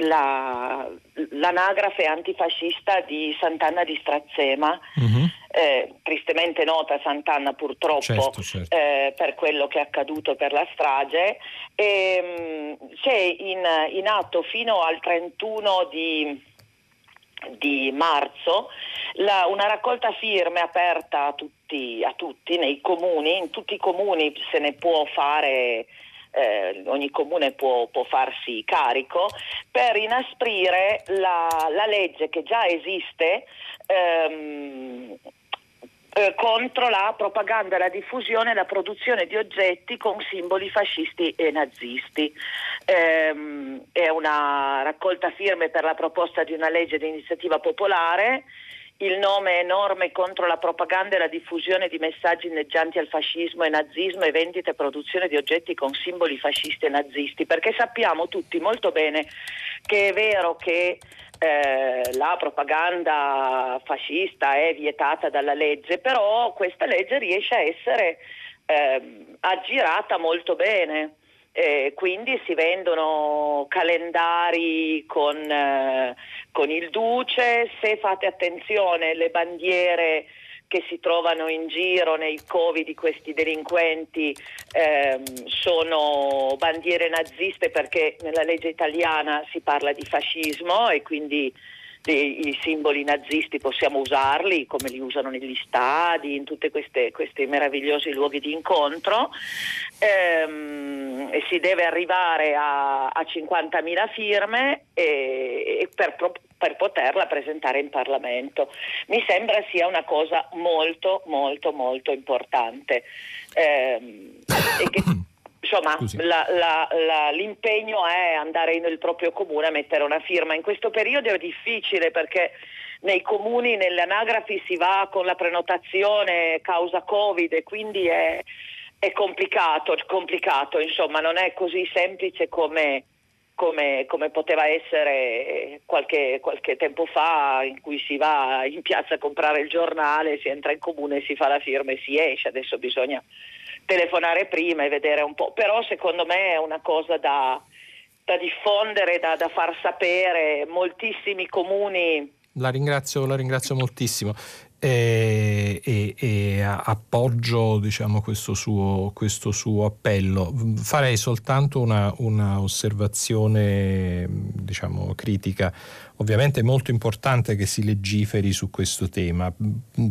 la, l'anagrafe antifascista di Sant'Anna di Strazzema, uh-huh. eh, tristemente nota Sant'Anna purtroppo certo, certo. Eh, per quello che è accaduto per la strage, e, mh, c'è in, in, atto fino al 31 di, di marzo la, una raccolta firme aperta a tutti, a tutti nei comuni, in tutti i comuni se ne può fare eh, ogni comune può, può, farsi carico per inasprire la, la legge che già esiste ehm, eh, contro la propaganda, la diffusione e la produzione di oggetti con simboli fascisti e nazisti. Ehm, è una raccolta firme per la proposta di una legge di iniziativa popolare il nome è norme contro la propaganda e la diffusione di messaggi inneggianti al fascismo e nazismo e vendita e produzione di oggetti con simboli fascisti e nazisti, perché sappiamo tutti molto bene che è vero che eh, la propaganda fascista è vietata dalla legge, però questa legge riesce a essere eh, aggirata molto bene. Eh, quindi si vendono calendari con, eh, con, il duce, se fate attenzione le bandiere che si trovano in giro nei covi di questi delinquenti ehm, sono bandiere naziste perché nella legge italiana si parla di fascismo e quindi i simboli nazisti possiamo usarli come li usano negli stadi, in tutti questi meravigliosi luoghi di incontro ehm, e si deve arrivare a, a 50.000 firme e, e per, per, poterla presentare in Parlamento. Mi sembra sia una cosa molto molto molto importante. Ehm, e che, *clears throat* insomma, la, la, la, l'impegno è andare nel proprio comune a mettere una firma. In questo periodo è difficile perché nei comuni, nelle anagrafi si va con la prenotazione causa Covid e quindi è, è complicato, complicato, insomma, non è così semplice come, come, come poteva essere qualche, qualche, tempo fa in cui si va in piazza a comprare il giornale, si entra in comune, si fa la firma e si esce, adesso bisogna telefonare prima e vedere un po', però secondo me è una cosa da, da diffondere, da, da, far sapere, moltissimi comuni. La ringrazio, la ringrazio moltissimo. E, e, e, appoggio diciamo, questo, suo, questo, suo, appello. Farei soltanto una, una osservazione diciamo, critica. Ovviamente è molto importante che si legiferi su questo tema.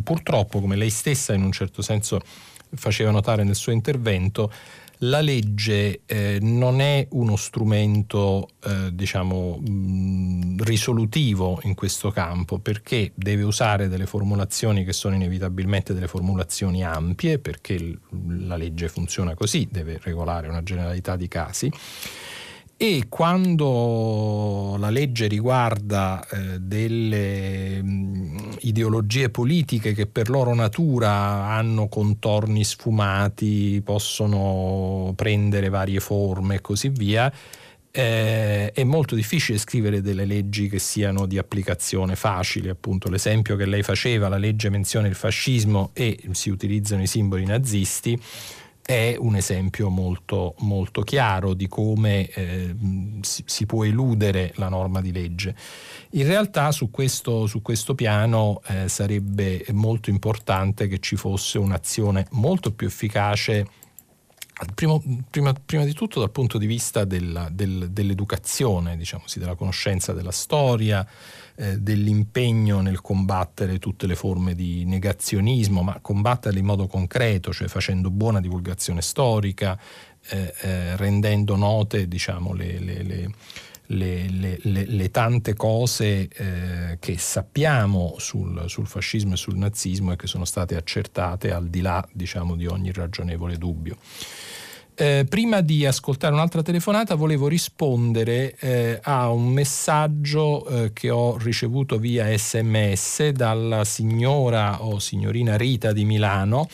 Purtroppo, come lei stessa in un certo senso faceva notare nel suo intervento, la legge eh, non è uno strumento eh, diciamo mh, risolutivo in questo campo perché deve usare delle formulazioni che sono inevitabilmente delle formulazioni ampie perché l- la legge funziona così, deve regolare una generalità di casi e quando la legge riguarda eh, delle mh, ideologie politiche che per loro natura hanno contorni sfumati, possono prendere varie forme e così via, eh, è molto difficile scrivere delle leggi che siano di applicazione facile, appunto. L'esempio che lei faceva, la legge menziona il fascismo e si utilizzano i simboli nazisti è un esempio molto, molto chiaro di come eh, si, si, può eludere la norma di legge. In realtà su questo, su questo piano eh, sarebbe molto importante che ci fosse un'azione molto più efficace Primo, prima, prima, di tutto dal punto di vista della, del, dell'educazione, diciamo della conoscenza della storia, eh, dell'impegno nel combattere tutte le forme di negazionismo, ma combatterle in modo concreto, cioè facendo buona divulgazione storica, eh, eh, rendendo note diciamo, le, le, le, le, tante cose eh, che sappiamo sul, sul, fascismo e sul nazismo e che sono state accertate al di là diciamo, di ogni ragionevole dubbio. Eh, prima di ascoltare un'altra telefonata volevo rispondere eh, a un messaggio eh, che ho ricevuto via sms dalla signora o signorina Rita di Milano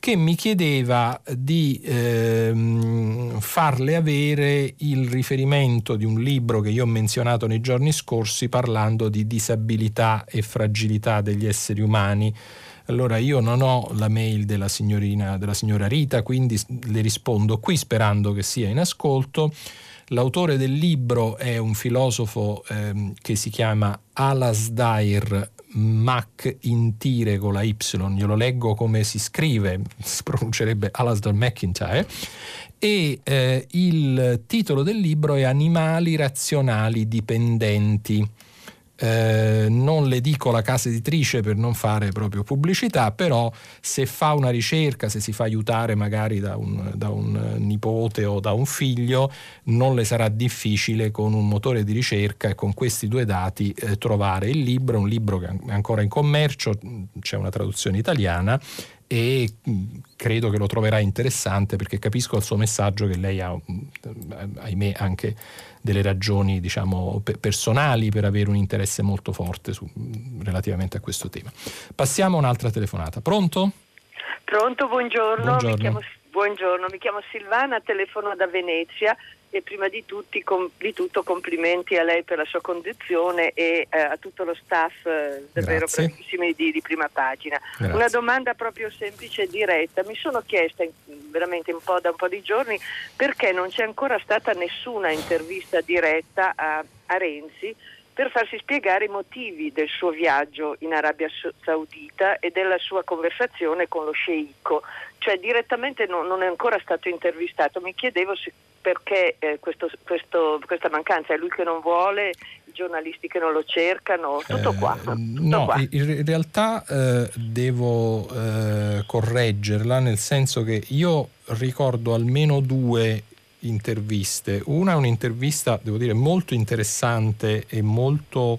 che mi chiedeva di ehm, farle avere il riferimento di un libro che io ho menzionato nei giorni scorsi parlando di disabilità e fragilità degli esseri umani allora io non ho la mail della, della signora Rita, quindi le rispondo qui sperando che sia in ascolto. L'autore del libro è un filosofo ehm, che si chiama Alasdair McIntyre con la Y, io lo leggo come si scrive, si pronuncerebbe Alasdair McIntyre, e eh, il titolo del libro è Animali razionali dipendenti. Eh, non le dico la casa editrice per non fare proprio pubblicità, però se fa una ricerca, se si fa aiutare magari da un, da un, nipote o da un figlio, non le sarà difficile con un motore di ricerca e con questi due dati eh, trovare il libro, un libro che è ancora in commercio, c'è una traduzione italiana e credo che lo troverà interessante perché capisco il suo messaggio che lei ha, ahimè, anche delle ragioni diciamo, personali per avere un interesse molto forte su, relativamente a questo tema. Passiamo a un'altra telefonata. Pronto? Pronto, buongiorno. Buongiorno. Mi chiamo, buongiorno. Mi chiamo Silvana, telefono da Venezia e prima di, tutti, com, di, tutto complimenti a lei per la sua condizione e eh, a tutto lo staff eh, davvero bravissimi di, di, prima pagina. Grazie. Una domanda proprio semplice e diretta. Mi sono chiesta in, veramente un da un po' di giorni perché non c'è ancora stata nessuna intervista diretta a, a Renzi per farsi spiegare i motivi del suo viaggio in Arabia Saudita e della sua conversazione con lo sceicco. Cioè direttamente non, non è ancora stato intervistato. Mi chiedevo se perché eh, questo, questo, questa mancanza è lui che non vuole, i giornalisti che non lo cercano, tutto eh, qua. Tutto no, qua. in realtà eh, devo eh, correggerla nel senso che io ricordo almeno due interviste. Una è un'intervista, devo dire, molto interessante e molto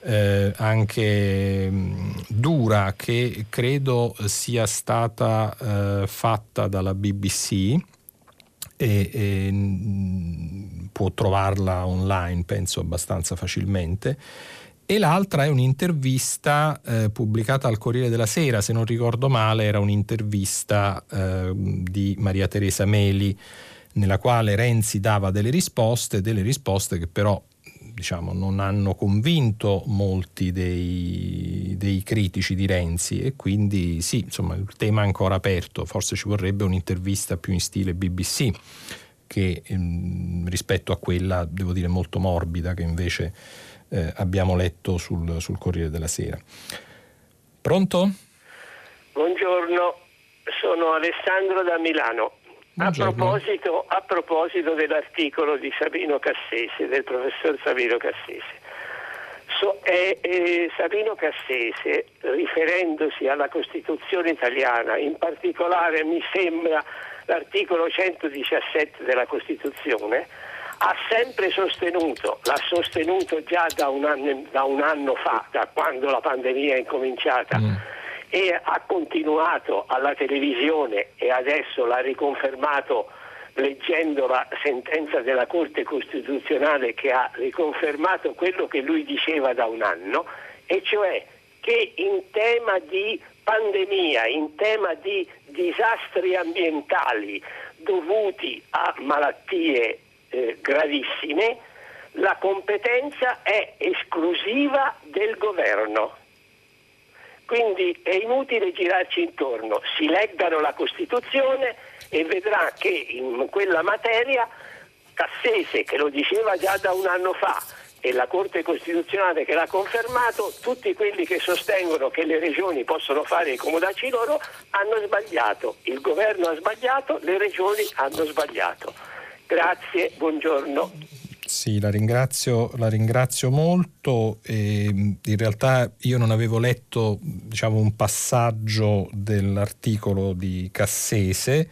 eh, anche mh, dura che credo sia stata eh, fatta dalla BBC e, e mm, può trovarla online, penso abbastanza facilmente. E l'altra è un'intervista eh, pubblicata al Corriere della Sera, se non ricordo male, era un'intervista eh, di Maria Teresa Meli, nella quale Renzi dava delle risposte, delle risposte che però diciamo, non hanno convinto molti dei, dei, critici di Renzi e quindi sì, insomma, il tema è ancora aperto, forse ci vorrebbe un'intervista più in stile BBC che ehm, rispetto a quella, devo dire, molto morbida che invece eh, abbiamo letto sul, sul Corriere della Sera. Pronto? Buongiorno, sono Alessandro da Milano. A proposito, a proposito, dell'articolo di Sabino Cassese, del professor Sabino Cassese, so, eh, eh, Sabino Cassese, riferendosi alla Costituzione italiana, in particolare mi sembra l'articolo 117 della Costituzione, ha sempre sostenuto, l'ha sostenuto già da un anno, da un anno fa, da quando la pandemia è incominciata. Mm e ha continuato alla televisione e adesso l'ha riconfermato leggendo la sentenza della Corte Costituzionale che ha riconfermato quello che lui diceva da un anno, e cioè che in tema di pandemia, in tema di disastri ambientali dovuti a malattie eh, gravissime, la competenza è esclusiva del governo quindi è inutile girarci intorno, si leggano la Costituzione e vedrà che in quella materia Cassese, che lo diceva già da un anno fa, e la Corte Costituzionale che l'ha confermato, tutti quelli che sostengono che le regioni possono fare i comodacci loro hanno sbagliato. Il governo ha sbagliato, le regioni hanno sbagliato. Grazie, buongiorno. Sì, la ringrazio, la ringrazio molto. E in realtà io non avevo letto diciamo, un passaggio dell'articolo di Cassese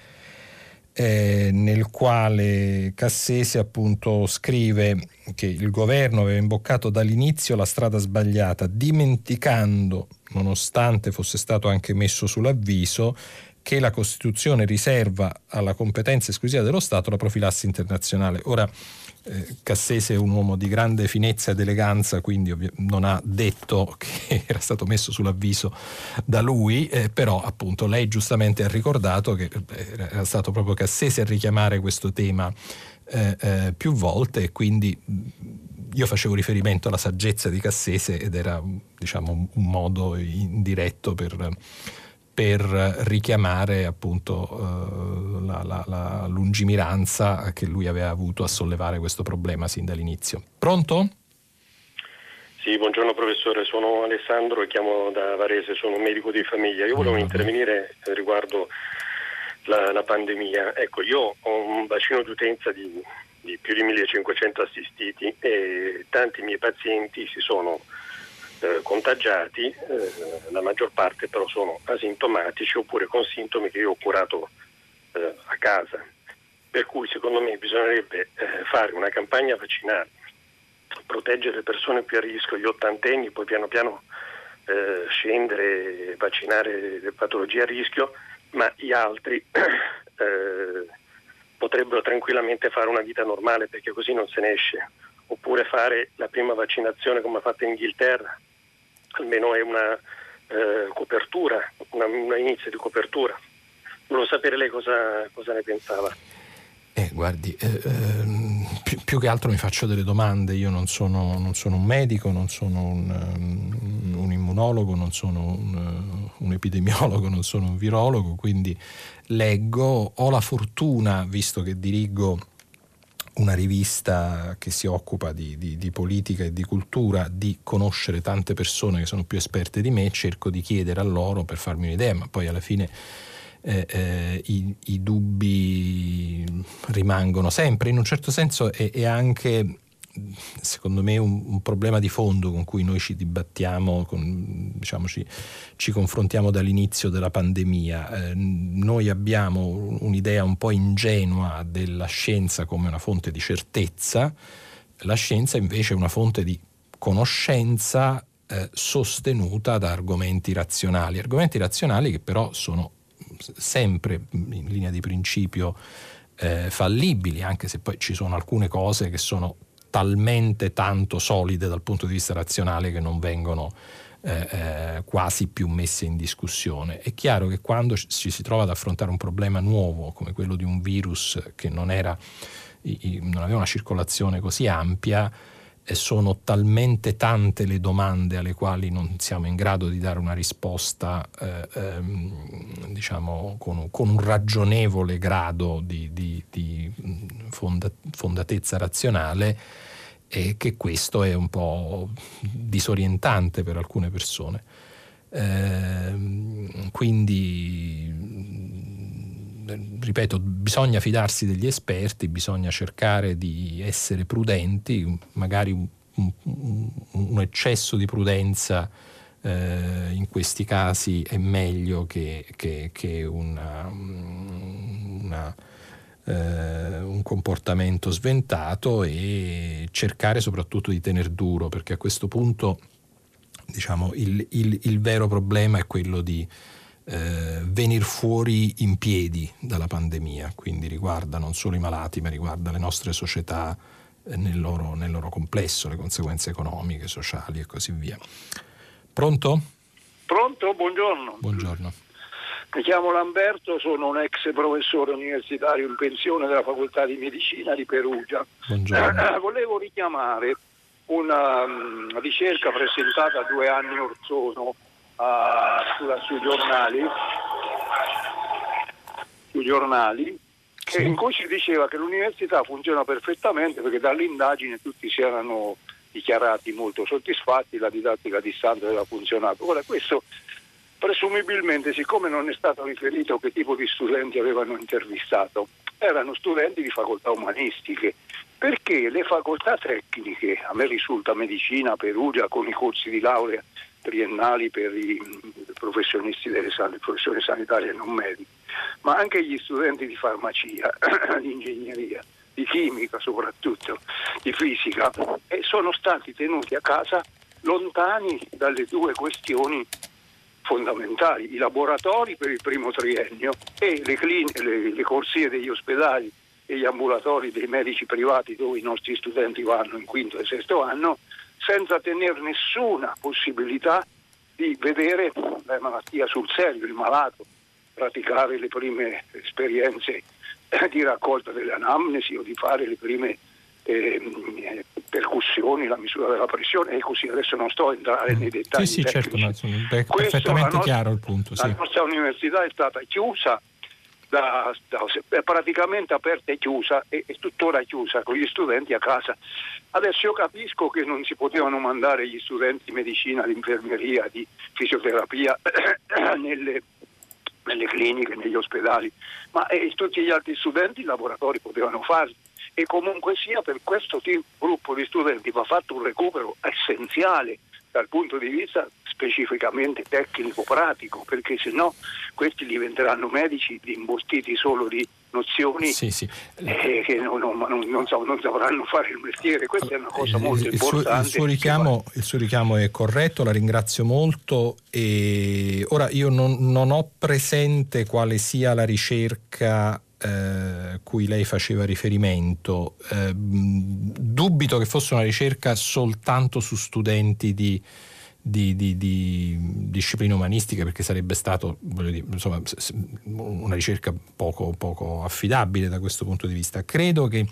eh, nel quale Cassese appunto scrive che il governo aveva imboccato dall'inizio la strada sbagliata, dimenticando, nonostante fosse stato anche messo sull'avviso, che la Costituzione riserva alla competenza esclusiva dello Stato la profilassi internazionale. Ora, eh, Cassese è un uomo di grande finezza ed eleganza, quindi ovvi- non ha detto che *laughs* era stato messo sull'avviso da lui, eh, però appunto lei giustamente ha ricordato che eh, era stato proprio Cassese a richiamare questo tema eh, eh, più volte e quindi io facevo riferimento alla saggezza di Cassese ed era diciamo, un modo indiretto per per richiamare appunto eh, la, la, la, lungimiranza che lui aveva avuto a sollevare questo problema sin dall'inizio. Pronto? Sì, buongiorno professore, sono Alessandro e chiamo da Varese, sono un medico di famiglia. Io volevo intervenire riguardo la, la pandemia. Ecco, io ho un bacino di utenza di, di più di 1500 assistiti e tanti miei pazienti si sono eh, contagiati, eh, la maggior parte però sono asintomatici oppure con sintomi che io ho curato eh, a casa. Per cui secondo me bisognerebbe eh, fare una campagna vaccinale, proteggere le persone più a rischio, gli ottantenni, poi piano piano eh, scendere, vaccinare le patologie a rischio, ma gli altri *clears throat* potrebbero tranquillamente fare una vita normale perché così non se ne esce oppure fare la prima vaccinazione come ha fatto in Inghilterra, almeno è una eh, copertura, un inizio di copertura. Volevo sapere lei cosa, cosa ne pensava. Eh, guardi, eh, ehm, più, più, che altro mi faccio delle domande, io non sono, non sono un medico, non sono un, um, un immunologo, non sono un, uh, un, epidemiologo, non sono un virologo, quindi leggo, ho la fortuna, visto che dirigo una rivista che si occupa di, di, di, politica e di cultura, di conoscere tante persone che sono più esperte di me, cerco di chiedere a loro per farmi un'idea, ma poi alla fine eh, eh, i, i, dubbi rimangono sempre. In un certo senso è, è anche secondo me un, un, problema di fondo con cui noi ci dibattiamo, con, diciamo, ci, ci, confrontiamo dall'inizio della pandemia. Eh, noi abbiamo un'idea un po' ingenua della scienza come una fonte di certezza, la scienza invece è una fonte di conoscenza eh, sostenuta da argomenti razionali, argomenti razionali che però sono sempre in linea di principio eh, fallibili, anche se poi ci sono alcune cose che sono talmente tanto solide dal punto di vista razionale che non vengono eh, eh, quasi più messe in discussione. È chiaro che quando ci si trova ad affrontare un problema nuovo come quello di un virus che non, era, non aveva una circolazione così ampia, sono talmente tante le domande alle quali non siamo in grado di dare una risposta eh, ehm, diciamo con, con, un ragionevole grado di, di, di fonda, fondatezza razionale e che questo è un po' disorientante per alcune persone. Eh, quindi ripeto, bisogna fidarsi degli esperti, bisogna cercare di essere prudenti, magari un, un, un eccesso di prudenza eh, in questi casi è meglio che, che, che una, una, eh, un comportamento sventato e cercare soprattutto di tener duro, perché a questo punto diciamo, il, il, il vero problema è quello di eh, venire fuori in piedi dalla pandemia, quindi riguarda non solo i malati, ma riguarda le nostre società eh, nel, loro, nel loro complesso, le conseguenze economiche, sociali e così via. Pronto? Pronto, buongiorno. Buongiorno. Mi chiamo Lamberto, sono un ex professore universitario in pensione della facoltà di medicina di Perugia. Buongiorno. Eh, *clears throat* volevo richiamare una um, ricerca presentata due anni or sono uh, sui giornali, sui giornali sì. in cui si diceva che l'università funziona perfettamente perché dall'indagine tutti si erano dichiarati molto soddisfatti, la didattica a distanza aveva funzionato. Ora questo presumibilmente, siccome non è stato riferito che tipo di studenti avevano intervistato, erano studenti di facoltà umanistiche, perché le facoltà tecniche, a me risulta medicina, Perugia, con i corsi di laurea triennali per i professionisti delle san- professioni sanitarie non mediche, ma anche gli studenti di farmacia, *clears throat* di ingegneria, di chimica soprattutto, di fisica, e sono stati tenuti a casa lontani dalle due questioni fondamentali, i laboratori per il primo triennio e le, clin- le, le corsie degli ospedali e gli ambulatori dei medici privati dove i nostri studenti vanno in quinto e sesto anno, senza tenere nessuna possibilità di vedere la malattia sul serio, il malato, praticare le prime esperienze di raccolta delle anamnesi o di fare le prime eh, percussioni, la misura della pressione e così adesso non sto a entrare nei dettagli. Sì, sì, certo, ma è perfettamente nostra, chiaro il punto. Sì. La nostra università è stata chiusa, da, da, è praticamente aperta e chiusa e è tuttora chiusa con gli studenti a casa. Adesso io capisco che non si potevano mandare gli studenti di medicina, di infermeria, di fisioterapia *coughs* nelle, nelle cliniche, negli ospedali, ma eh, tutti gli altri studenti i laboratori potevano farli e comunque sia per questo tipo, gruppo di studenti va fatto un recupero essenziale dal punto di vista specificamente tecnico-pratico, perché se no questi diventeranno medici imbostiti solo di nozioni sì, sì. Eh, che non, non, non, non, sapranno fare il mestiere. Questa è una cosa molto il importante. Suo, il, suo richiamo, il, suo richiamo, è corretto, la ringrazio molto. E ora io non ho presente quale sia la ricerca eh, cui lei faceva riferimento, eh, dubito che fosse una ricerca soltanto su studenti di, di, di, di discipline umanistiche perché sarebbe stato dire, insomma, una ricerca poco, poco, affidabile da questo punto di vista. Credo che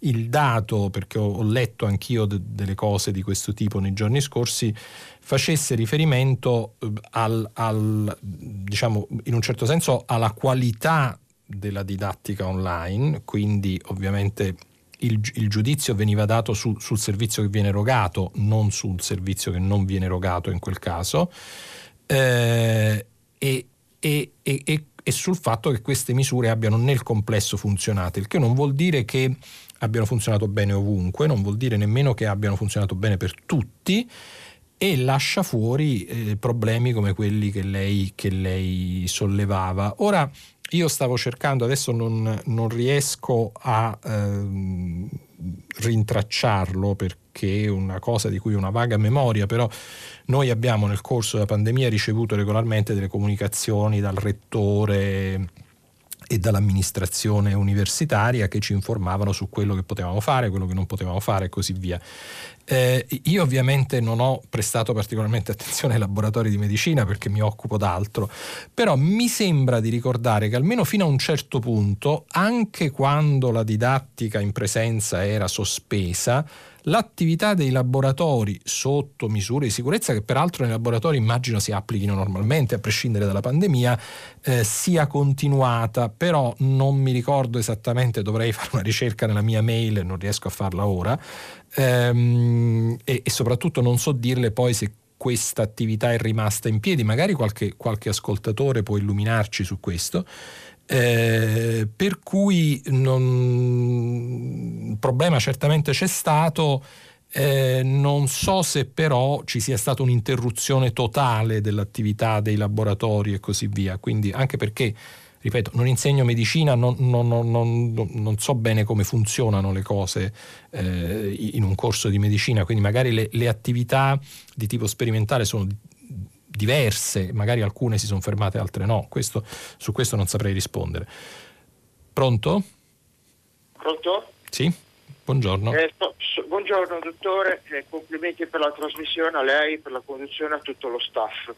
il dato, perché ho, ho letto anch'io de, delle cose di questo tipo nei giorni scorsi, facesse riferimento eh, al, al, diciamo, in un certo senso alla qualità della didattica online, quindi ovviamente il, il giudizio veniva dato su, sul servizio che viene erogato, non sul servizio che non viene erogato in quel caso, eh, e, e, e, e sul fatto che queste misure abbiano nel complesso funzionato, il che non vuol dire che abbiano funzionato bene ovunque, non vuol dire nemmeno che abbiano funzionato bene per tutti e lascia fuori eh, problemi come quelli che lei, che lei sollevava. Ora, io stavo cercando, adesso non, non riesco a ehm, rintracciarlo perché è una cosa di cui ho una vaga memoria, però noi abbiamo nel corso della pandemia ricevuto regolarmente delle comunicazioni dal rettore e dall'amministrazione universitaria che ci informavano su quello che potevamo fare, quello che non potevamo fare e così via. Eh, io ovviamente non ho prestato particolarmente attenzione ai laboratori di medicina perché mi occupo d'altro, però mi sembra di ricordare che almeno fino a un certo punto, anche quando la didattica in presenza era sospesa, l'attività dei laboratori sotto misure di sicurezza che peraltro nei laboratori immagino si applichino normalmente a prescindere dalla pandemia eh, sia continuata. Però non mi ricordo esattamente dovrei *laughs* fare una ricerca nella mia mail non riesco a farla ora. Ehm, e, e soprattutto non so dirle poi se questa attività è rimasta in piedi. Magari qualche, qualche ascoltatore può illuminarci su questo eh, per cui non... il problema certamente c'è stato, eh, non so se però ci sia stata un'interruzione totale dell'attività dei laboratori e così via, quindi anche perché, ripeto, non insegno medicina, non, non, non, non so bene come funzionano le cose eh, in un corso di medicina, quindi magari le, le attività di tipo sperimentale sono diverse, magari alcune si sono fermate, altre no, questo, su questo non saprei rispondere. Pronto? Pronto? Sì, buongiorno. Eh, so, buongiorno dottore, eh, complimenti per la trasmissione a lei, per la conduzione a tutto lo staff.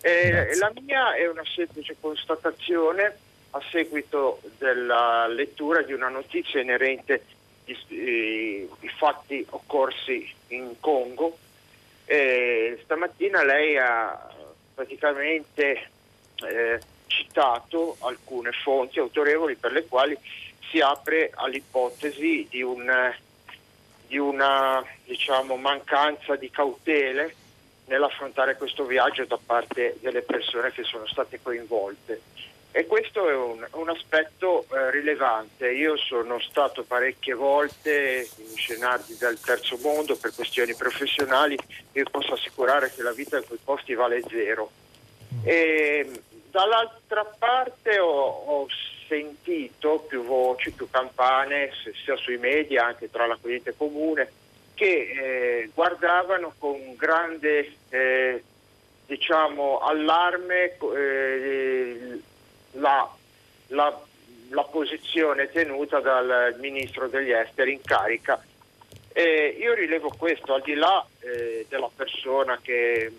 Eh, la mia è una semplice constatazione a seguito della lettura di una notizia inerente ai fatti occorsi in Congo. Eh, stamattina lei ha praticamente eh, citato alcune fonti autorevoli per le quali si apre all'ipotesi di, un, di una diciamo, mancanza di cautele nell'affrontare questo viaggio da parte delle persone che sono state coinvolte. E questo è un, un aspetto eh, rilevante. Io sono stato parecchie volte in scenari del terzo mondo per questioni professionali e posso assicurare che la vita in quei posti vale zero. E, dall'altra parte ho, ho, sentito più voci, più campane, sia sui media, anche tra la corrente comune, che eh, guardavano con grande... Eh, diciamo, allarme eh, la, la, la, posizione tenuta dal ministro degli esteri in carica. Eh, io rilevo questo al di là eh, della persona che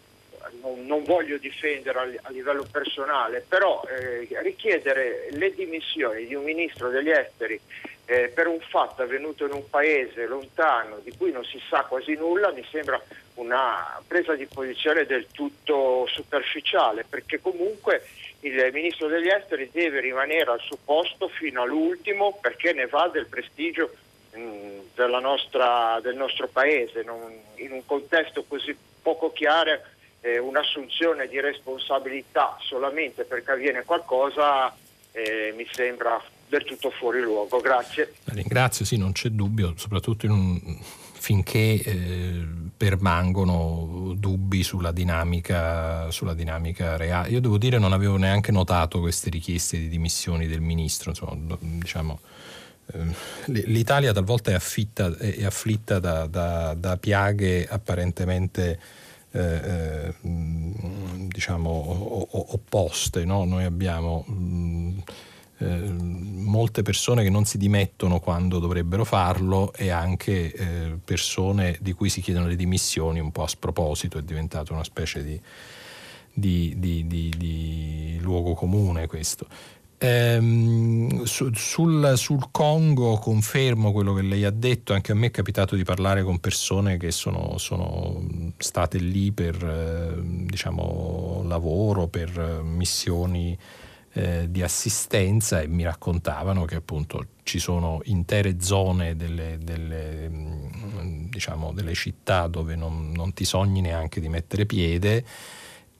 non, non voglio difendere a, a, livello personale, però eh, richiedere le dimissioni di un ministro degli esteri eh, per un fatto avvenuto in un paese lontano di cui non si sa quasi nulla mi sembra una presa di posizione del tutto superficiale, perché comunque il ministro degli esteri deve rimanere al suo posto fino all'ultimo perché ne va del prestigio mh, nostra, del nostro paese. Non, in un contesto così poco chiaro eh, un'assunzione di responsabilità solamente perché avviene qualcosa eh, mi sembra del tutto fuori luogo. Grazie. Ringrazio, sì, non c'è dubbio, soprattutto un, finché eh, permangono dubbi sulla dinamica, sulla dinamica, reale. Io devo dire non avevo neanche notato queste richieste di dimissioni del ministro, insomma, diciamo, eh, l'Italia talvolta è, affitta, è afflitta da, da, da piaghe apparentemente eh, eh diciamo, opposte. No? Noi abbiamo mh, eh, molte persone che non si dimettono quando dovrebbero farlo e anche eh, persone di cui si chiedono le dimissioni un po' a sproposito, è diventato una specie di, di, di, di luogo comune questo. Ehm, su, sul, sul, Congo confermo quello che lei ha detto, anche a me è capitato di parlare con persone che sono, sono state lì per eh, diciamo, lavoro, per missioni eh, di assistenza e mi raccontavano che appunto ci sono intere zone delle, delle, mm, diciamo, delle città dove non, non ti sogni neanche di mettere piede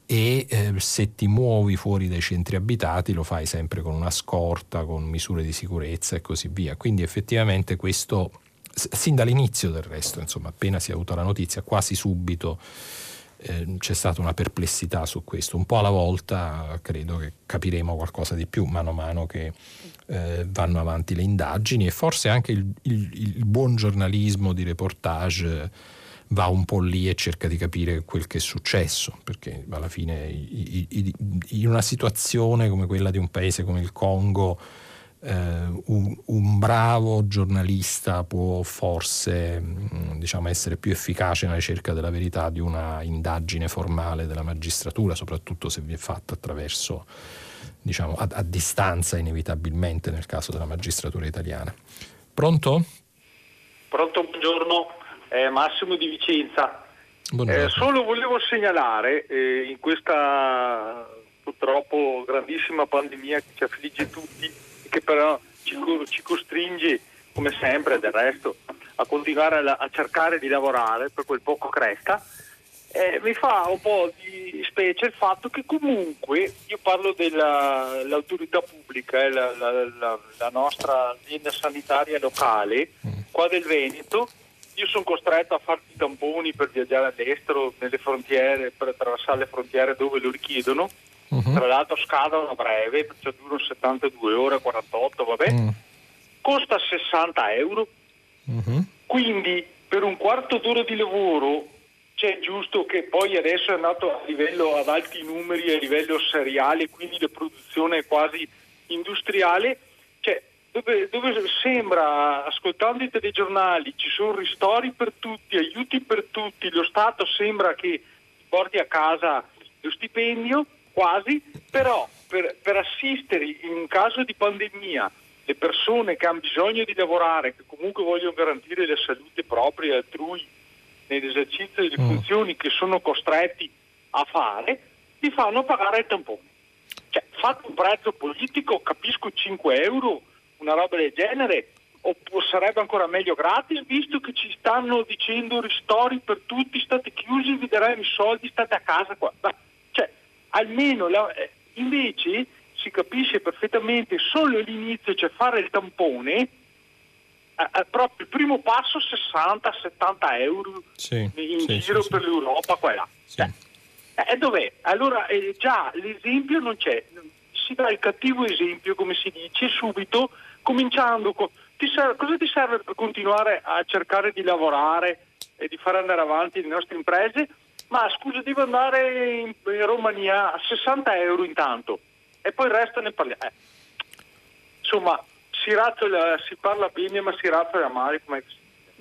e eh, se ti muovi fuori dai centri abitati lo fai sempre con una scorta, con misure di sicurezza e così via. Quindi effettivamente questo, sin dall'inizio del resto, insomma, appena si è avuta la notizia, quasi subito eh, c'è stata una perplessità su questo. Un po' alla volta credo che capiremo qualcosa di più mano a mano che eh, vanno avanti le indagini e forse anche il, il, il buon giornalismo di reportage va un po' lì e cerca di capire quel che è successo, perché alla fine in una situazione come quella di un paese come il Congo, eh, un, un, bravo giornalista può forse mm, diciamo, essere più efficace nella ricerca della verità di una indagine formale della magistratura, soprattutto se vi è fatta attraverso, diciamo, a, a distanza inevitabilmente nel caso della magistratura italiana. Pronto? Pronto, buongiorno eh, Massimo di Vicenza. Eh, solo volevo segnalare eh, in questa purtroppo grandissima pandemia che ci affligge tutti che però ci, ci costringe, come sempre del resto, a continuare a, a, cercare di lavorare per quel poco cresta, eh, mi fa un po' di specie il fatto che comunque io parlo dell'autorità pubblica, eh, la, la, la, la nostra azienda sanitaria locale mm. qua del Veneto, io sono costretto a farti i tamponi per viaggiare all'estero, nelle frontiere, per attraversare le frontiere dove lo richiedono. Uh-huh. Tra l'altro scadono a breve, perciò durano 72 ore, 48, vabbè. Uh-huh. Costa 60 euro. Uh-huh. Quindi per un quarto d'ora di lavoro c'è giusto che poi adesso è andato a livello ad alti numeri, a livello seriale, quindi la produzione è quasi industriale dove, dove, sembra, ascoltando i telegiornali, ci sono ristori per tutti, aiuti per tutti, lo Stato sembra che porti a casa lo stipendio, quasi, però per, per assistere in caso di pandemia le persone che hanno bisogno di lavorare, che comunque vogliono garantire la salute propria e altrui nell'esercizio delle mm. funzioni che sono costretti a fare, li fanno pagare il tampone. Cioè, fatto un prezzo politico, capisco 5 euro, una roba del genere o sarebbe ancora meglio gratis visto che ci stanno dicendo ristori per tutti, state chiusi, vi daremo i soldi, state a casa qua. Ma, almeno la, eh, invece si capisce perfettamente solo l'inizio, cioè fare il tampone, eh, eh, proprio il primo passo 60-70 euro sì, in sì, giro sì, per l'Europa qua e là. Cioè, eh, dov'è? Allora eh, già l'esempio non c'è, si dà il cattivo esempio, come si dice, subito cominciando con... Ti serve, cosa ti serve per continuare a cercare di lavorare e di fare andare avanti le nostre imprese? Ma scusa devo andare in, in Romania a 60 euro intanto e poi il resto ne parliamo. Eh. Insomma, si, razzola, si parla bene ma si razzola male come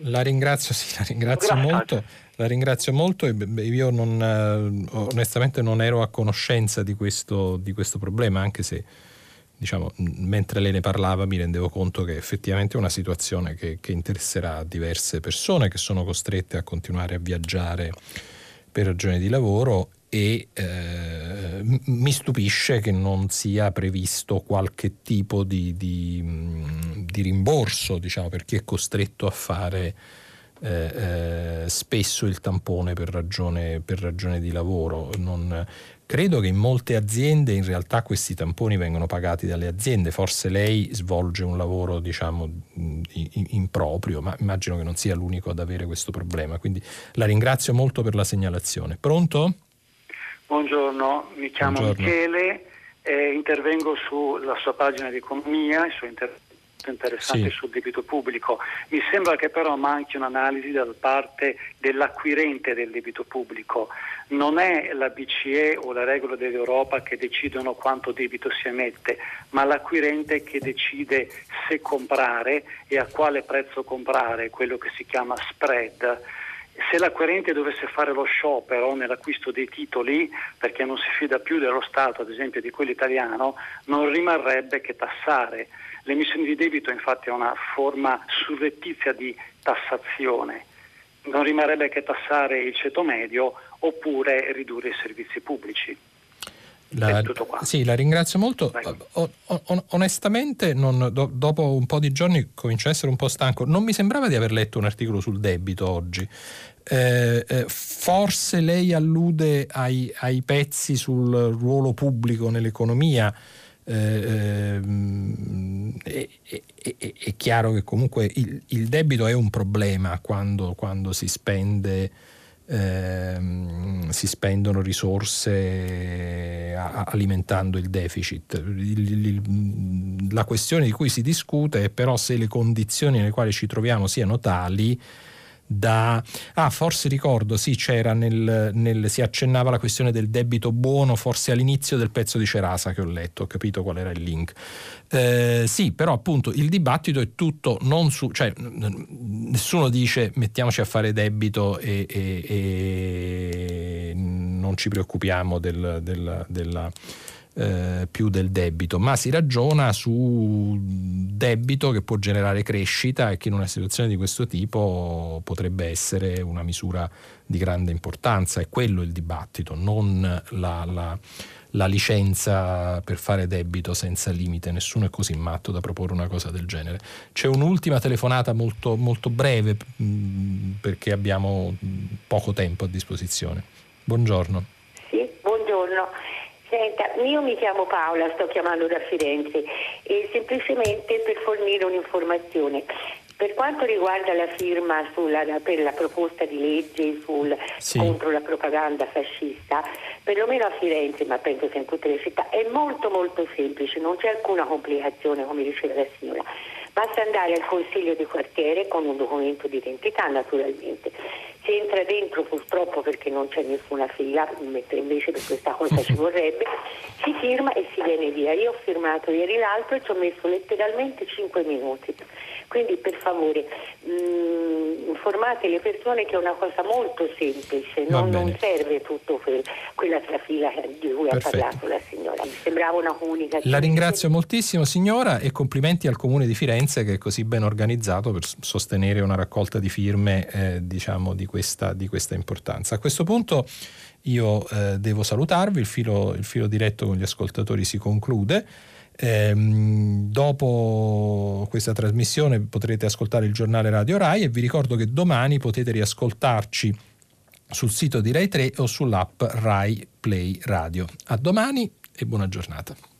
la ringrazio, sì, la ringrazio Grazie. molto. La ringrazio molto e io non, eh, onestamente non ero a conoscenza di questo, di questo problema, anche se diciamo, mentre lei ne parlava mi rendevo conto che effettivamente è una situazione che, che interesserà diverse persone che sono costrette a continuare a viaggiare per ragioni di lavoro e eh, mi stupisce che non sia previsto qualche tipo di, di, di rimborso diciamo, per chi è costretto a fare eh, eh, spesso il tampone per ragione, per ragione di lavoro. Non, credo che in molte aziende in realtà questi tamponi vengono pagati dalle aziende, forse lei svolge un lavoro diciamo improprio, ma immagino che non sia l'unico ad avere questo problema. Quindi la ringrazio molto per la segnalazione. Pronto? Buongiorno, mi chiamo Buongiorno. Michele e intervengo sulla sua pagina di economia, il suo intervento interessante sì. sul debito pubblico. Mi sembra che però manchi un'analisi da parte dell'acquirente del debito pubblico. Non è la BCE o la regola dell'Europa che decidono quanto debito si emette, ma l'acquirente che decide se comprare e a quale prezzo comprare, quello che si chiama spread se l'acquirente dovesse fare lo sciopero nell'acquisto dei titoli, perché non si fida più dello Stato, ad esempio di quello italiano, non rimarrebbe che tassare. L'emissione di debito infatti è una forma surrettizia di tassazione, non rimarrebbe che tassare il ceto medio oppure ridurre i servizi pubblici. La, sì, la ringrazio molto. O, o, onestamente, non, do, dopo un po' di giorni comincio a essere un po' stanco. Non mi sembrava di aver letto un articolo sul debito oggi. Eh, eh, forse lei allude ai, ai, pezzi sul ruolo pubblico nell'economia. Eh, è, è, è, chiaro che comunque il, il, debito è un problema quando, quando si spende ehm, si spendono risorse a, alimentando il deficit. Il, il, la questione di cui si discute è però se le condizioni nelle quali ci troviamo siano tali da... Ah, forse ricordo, sì, c'era nel, nel, si accennava la questione del debito buono, forse all'inizio del pezzo di Cerasa che ho letto, ho capito qual era il link. Eh, sì, però appunto il dibattito è tutto non su... cioè nessuno dice mettiamoci a fare debito e, e, e non ci preoccupiamo del, del, della eh, più del debito, ma si ragiona su debito che può generare crescita e che in una situazione di questo tipo potrebbe essere una misura di grande importanza. È quello il dibattito, non la, la, la licenza per fare debito senza limite. Nessuno è così matto da proporre una cosa del genere. C'è un'ultima telefonata molto, molto breve mh, perché abbiamo poco tempo a disposizione. Buongiorno. Sì, buongiorno. Senta, io mi chiamo Paola, sto chiamando da Firenze e semplicemente per fornire un'informazione. Per quanto riguarda la firma sulla, per la proposta di legge sul, sì. contro la propaganda fascista, perlomeno a Firenze, ma penso che in tutte le città, è molto molto semplice, non c'è alcuna complicazione come diceva la signora. Basta andare al consiglio di quartiere con un documento di identità naturalmente si entra dentro purtroppo perché non c'è nessuna fila, mentre invece per questa cosa ci *laughs* vorrebbe, si firma e si viene via. Io ho firmato ieri l'altro e ci ho messo letteralmente 5 minuti. Quindi per favore mh, mm, informate le persone che è una cosa molto semplice, non, non serve tutto quel, quella trafila di cui Perfetto. ha parlato la signora. Mi sembrava una comunicazione. La ringrazio moltissimo signora e complimenti al Comune di Firenze che è così ben organizzato per sostenere una raccolta di firme eh, diciamo, di, questa, di, questa, importanza. A questo punto io eh, devo salutarvi, il filo, il filo diretto con gli ascoltatori si conclude. Ehm, dopo questa trasmissione potrete ascoltare il giornale Radio Rai e vi ricordo che domani potete riascoltarci sul sito di Rai 3 o sull'app Rai Play Radio. A domani e buona giornata.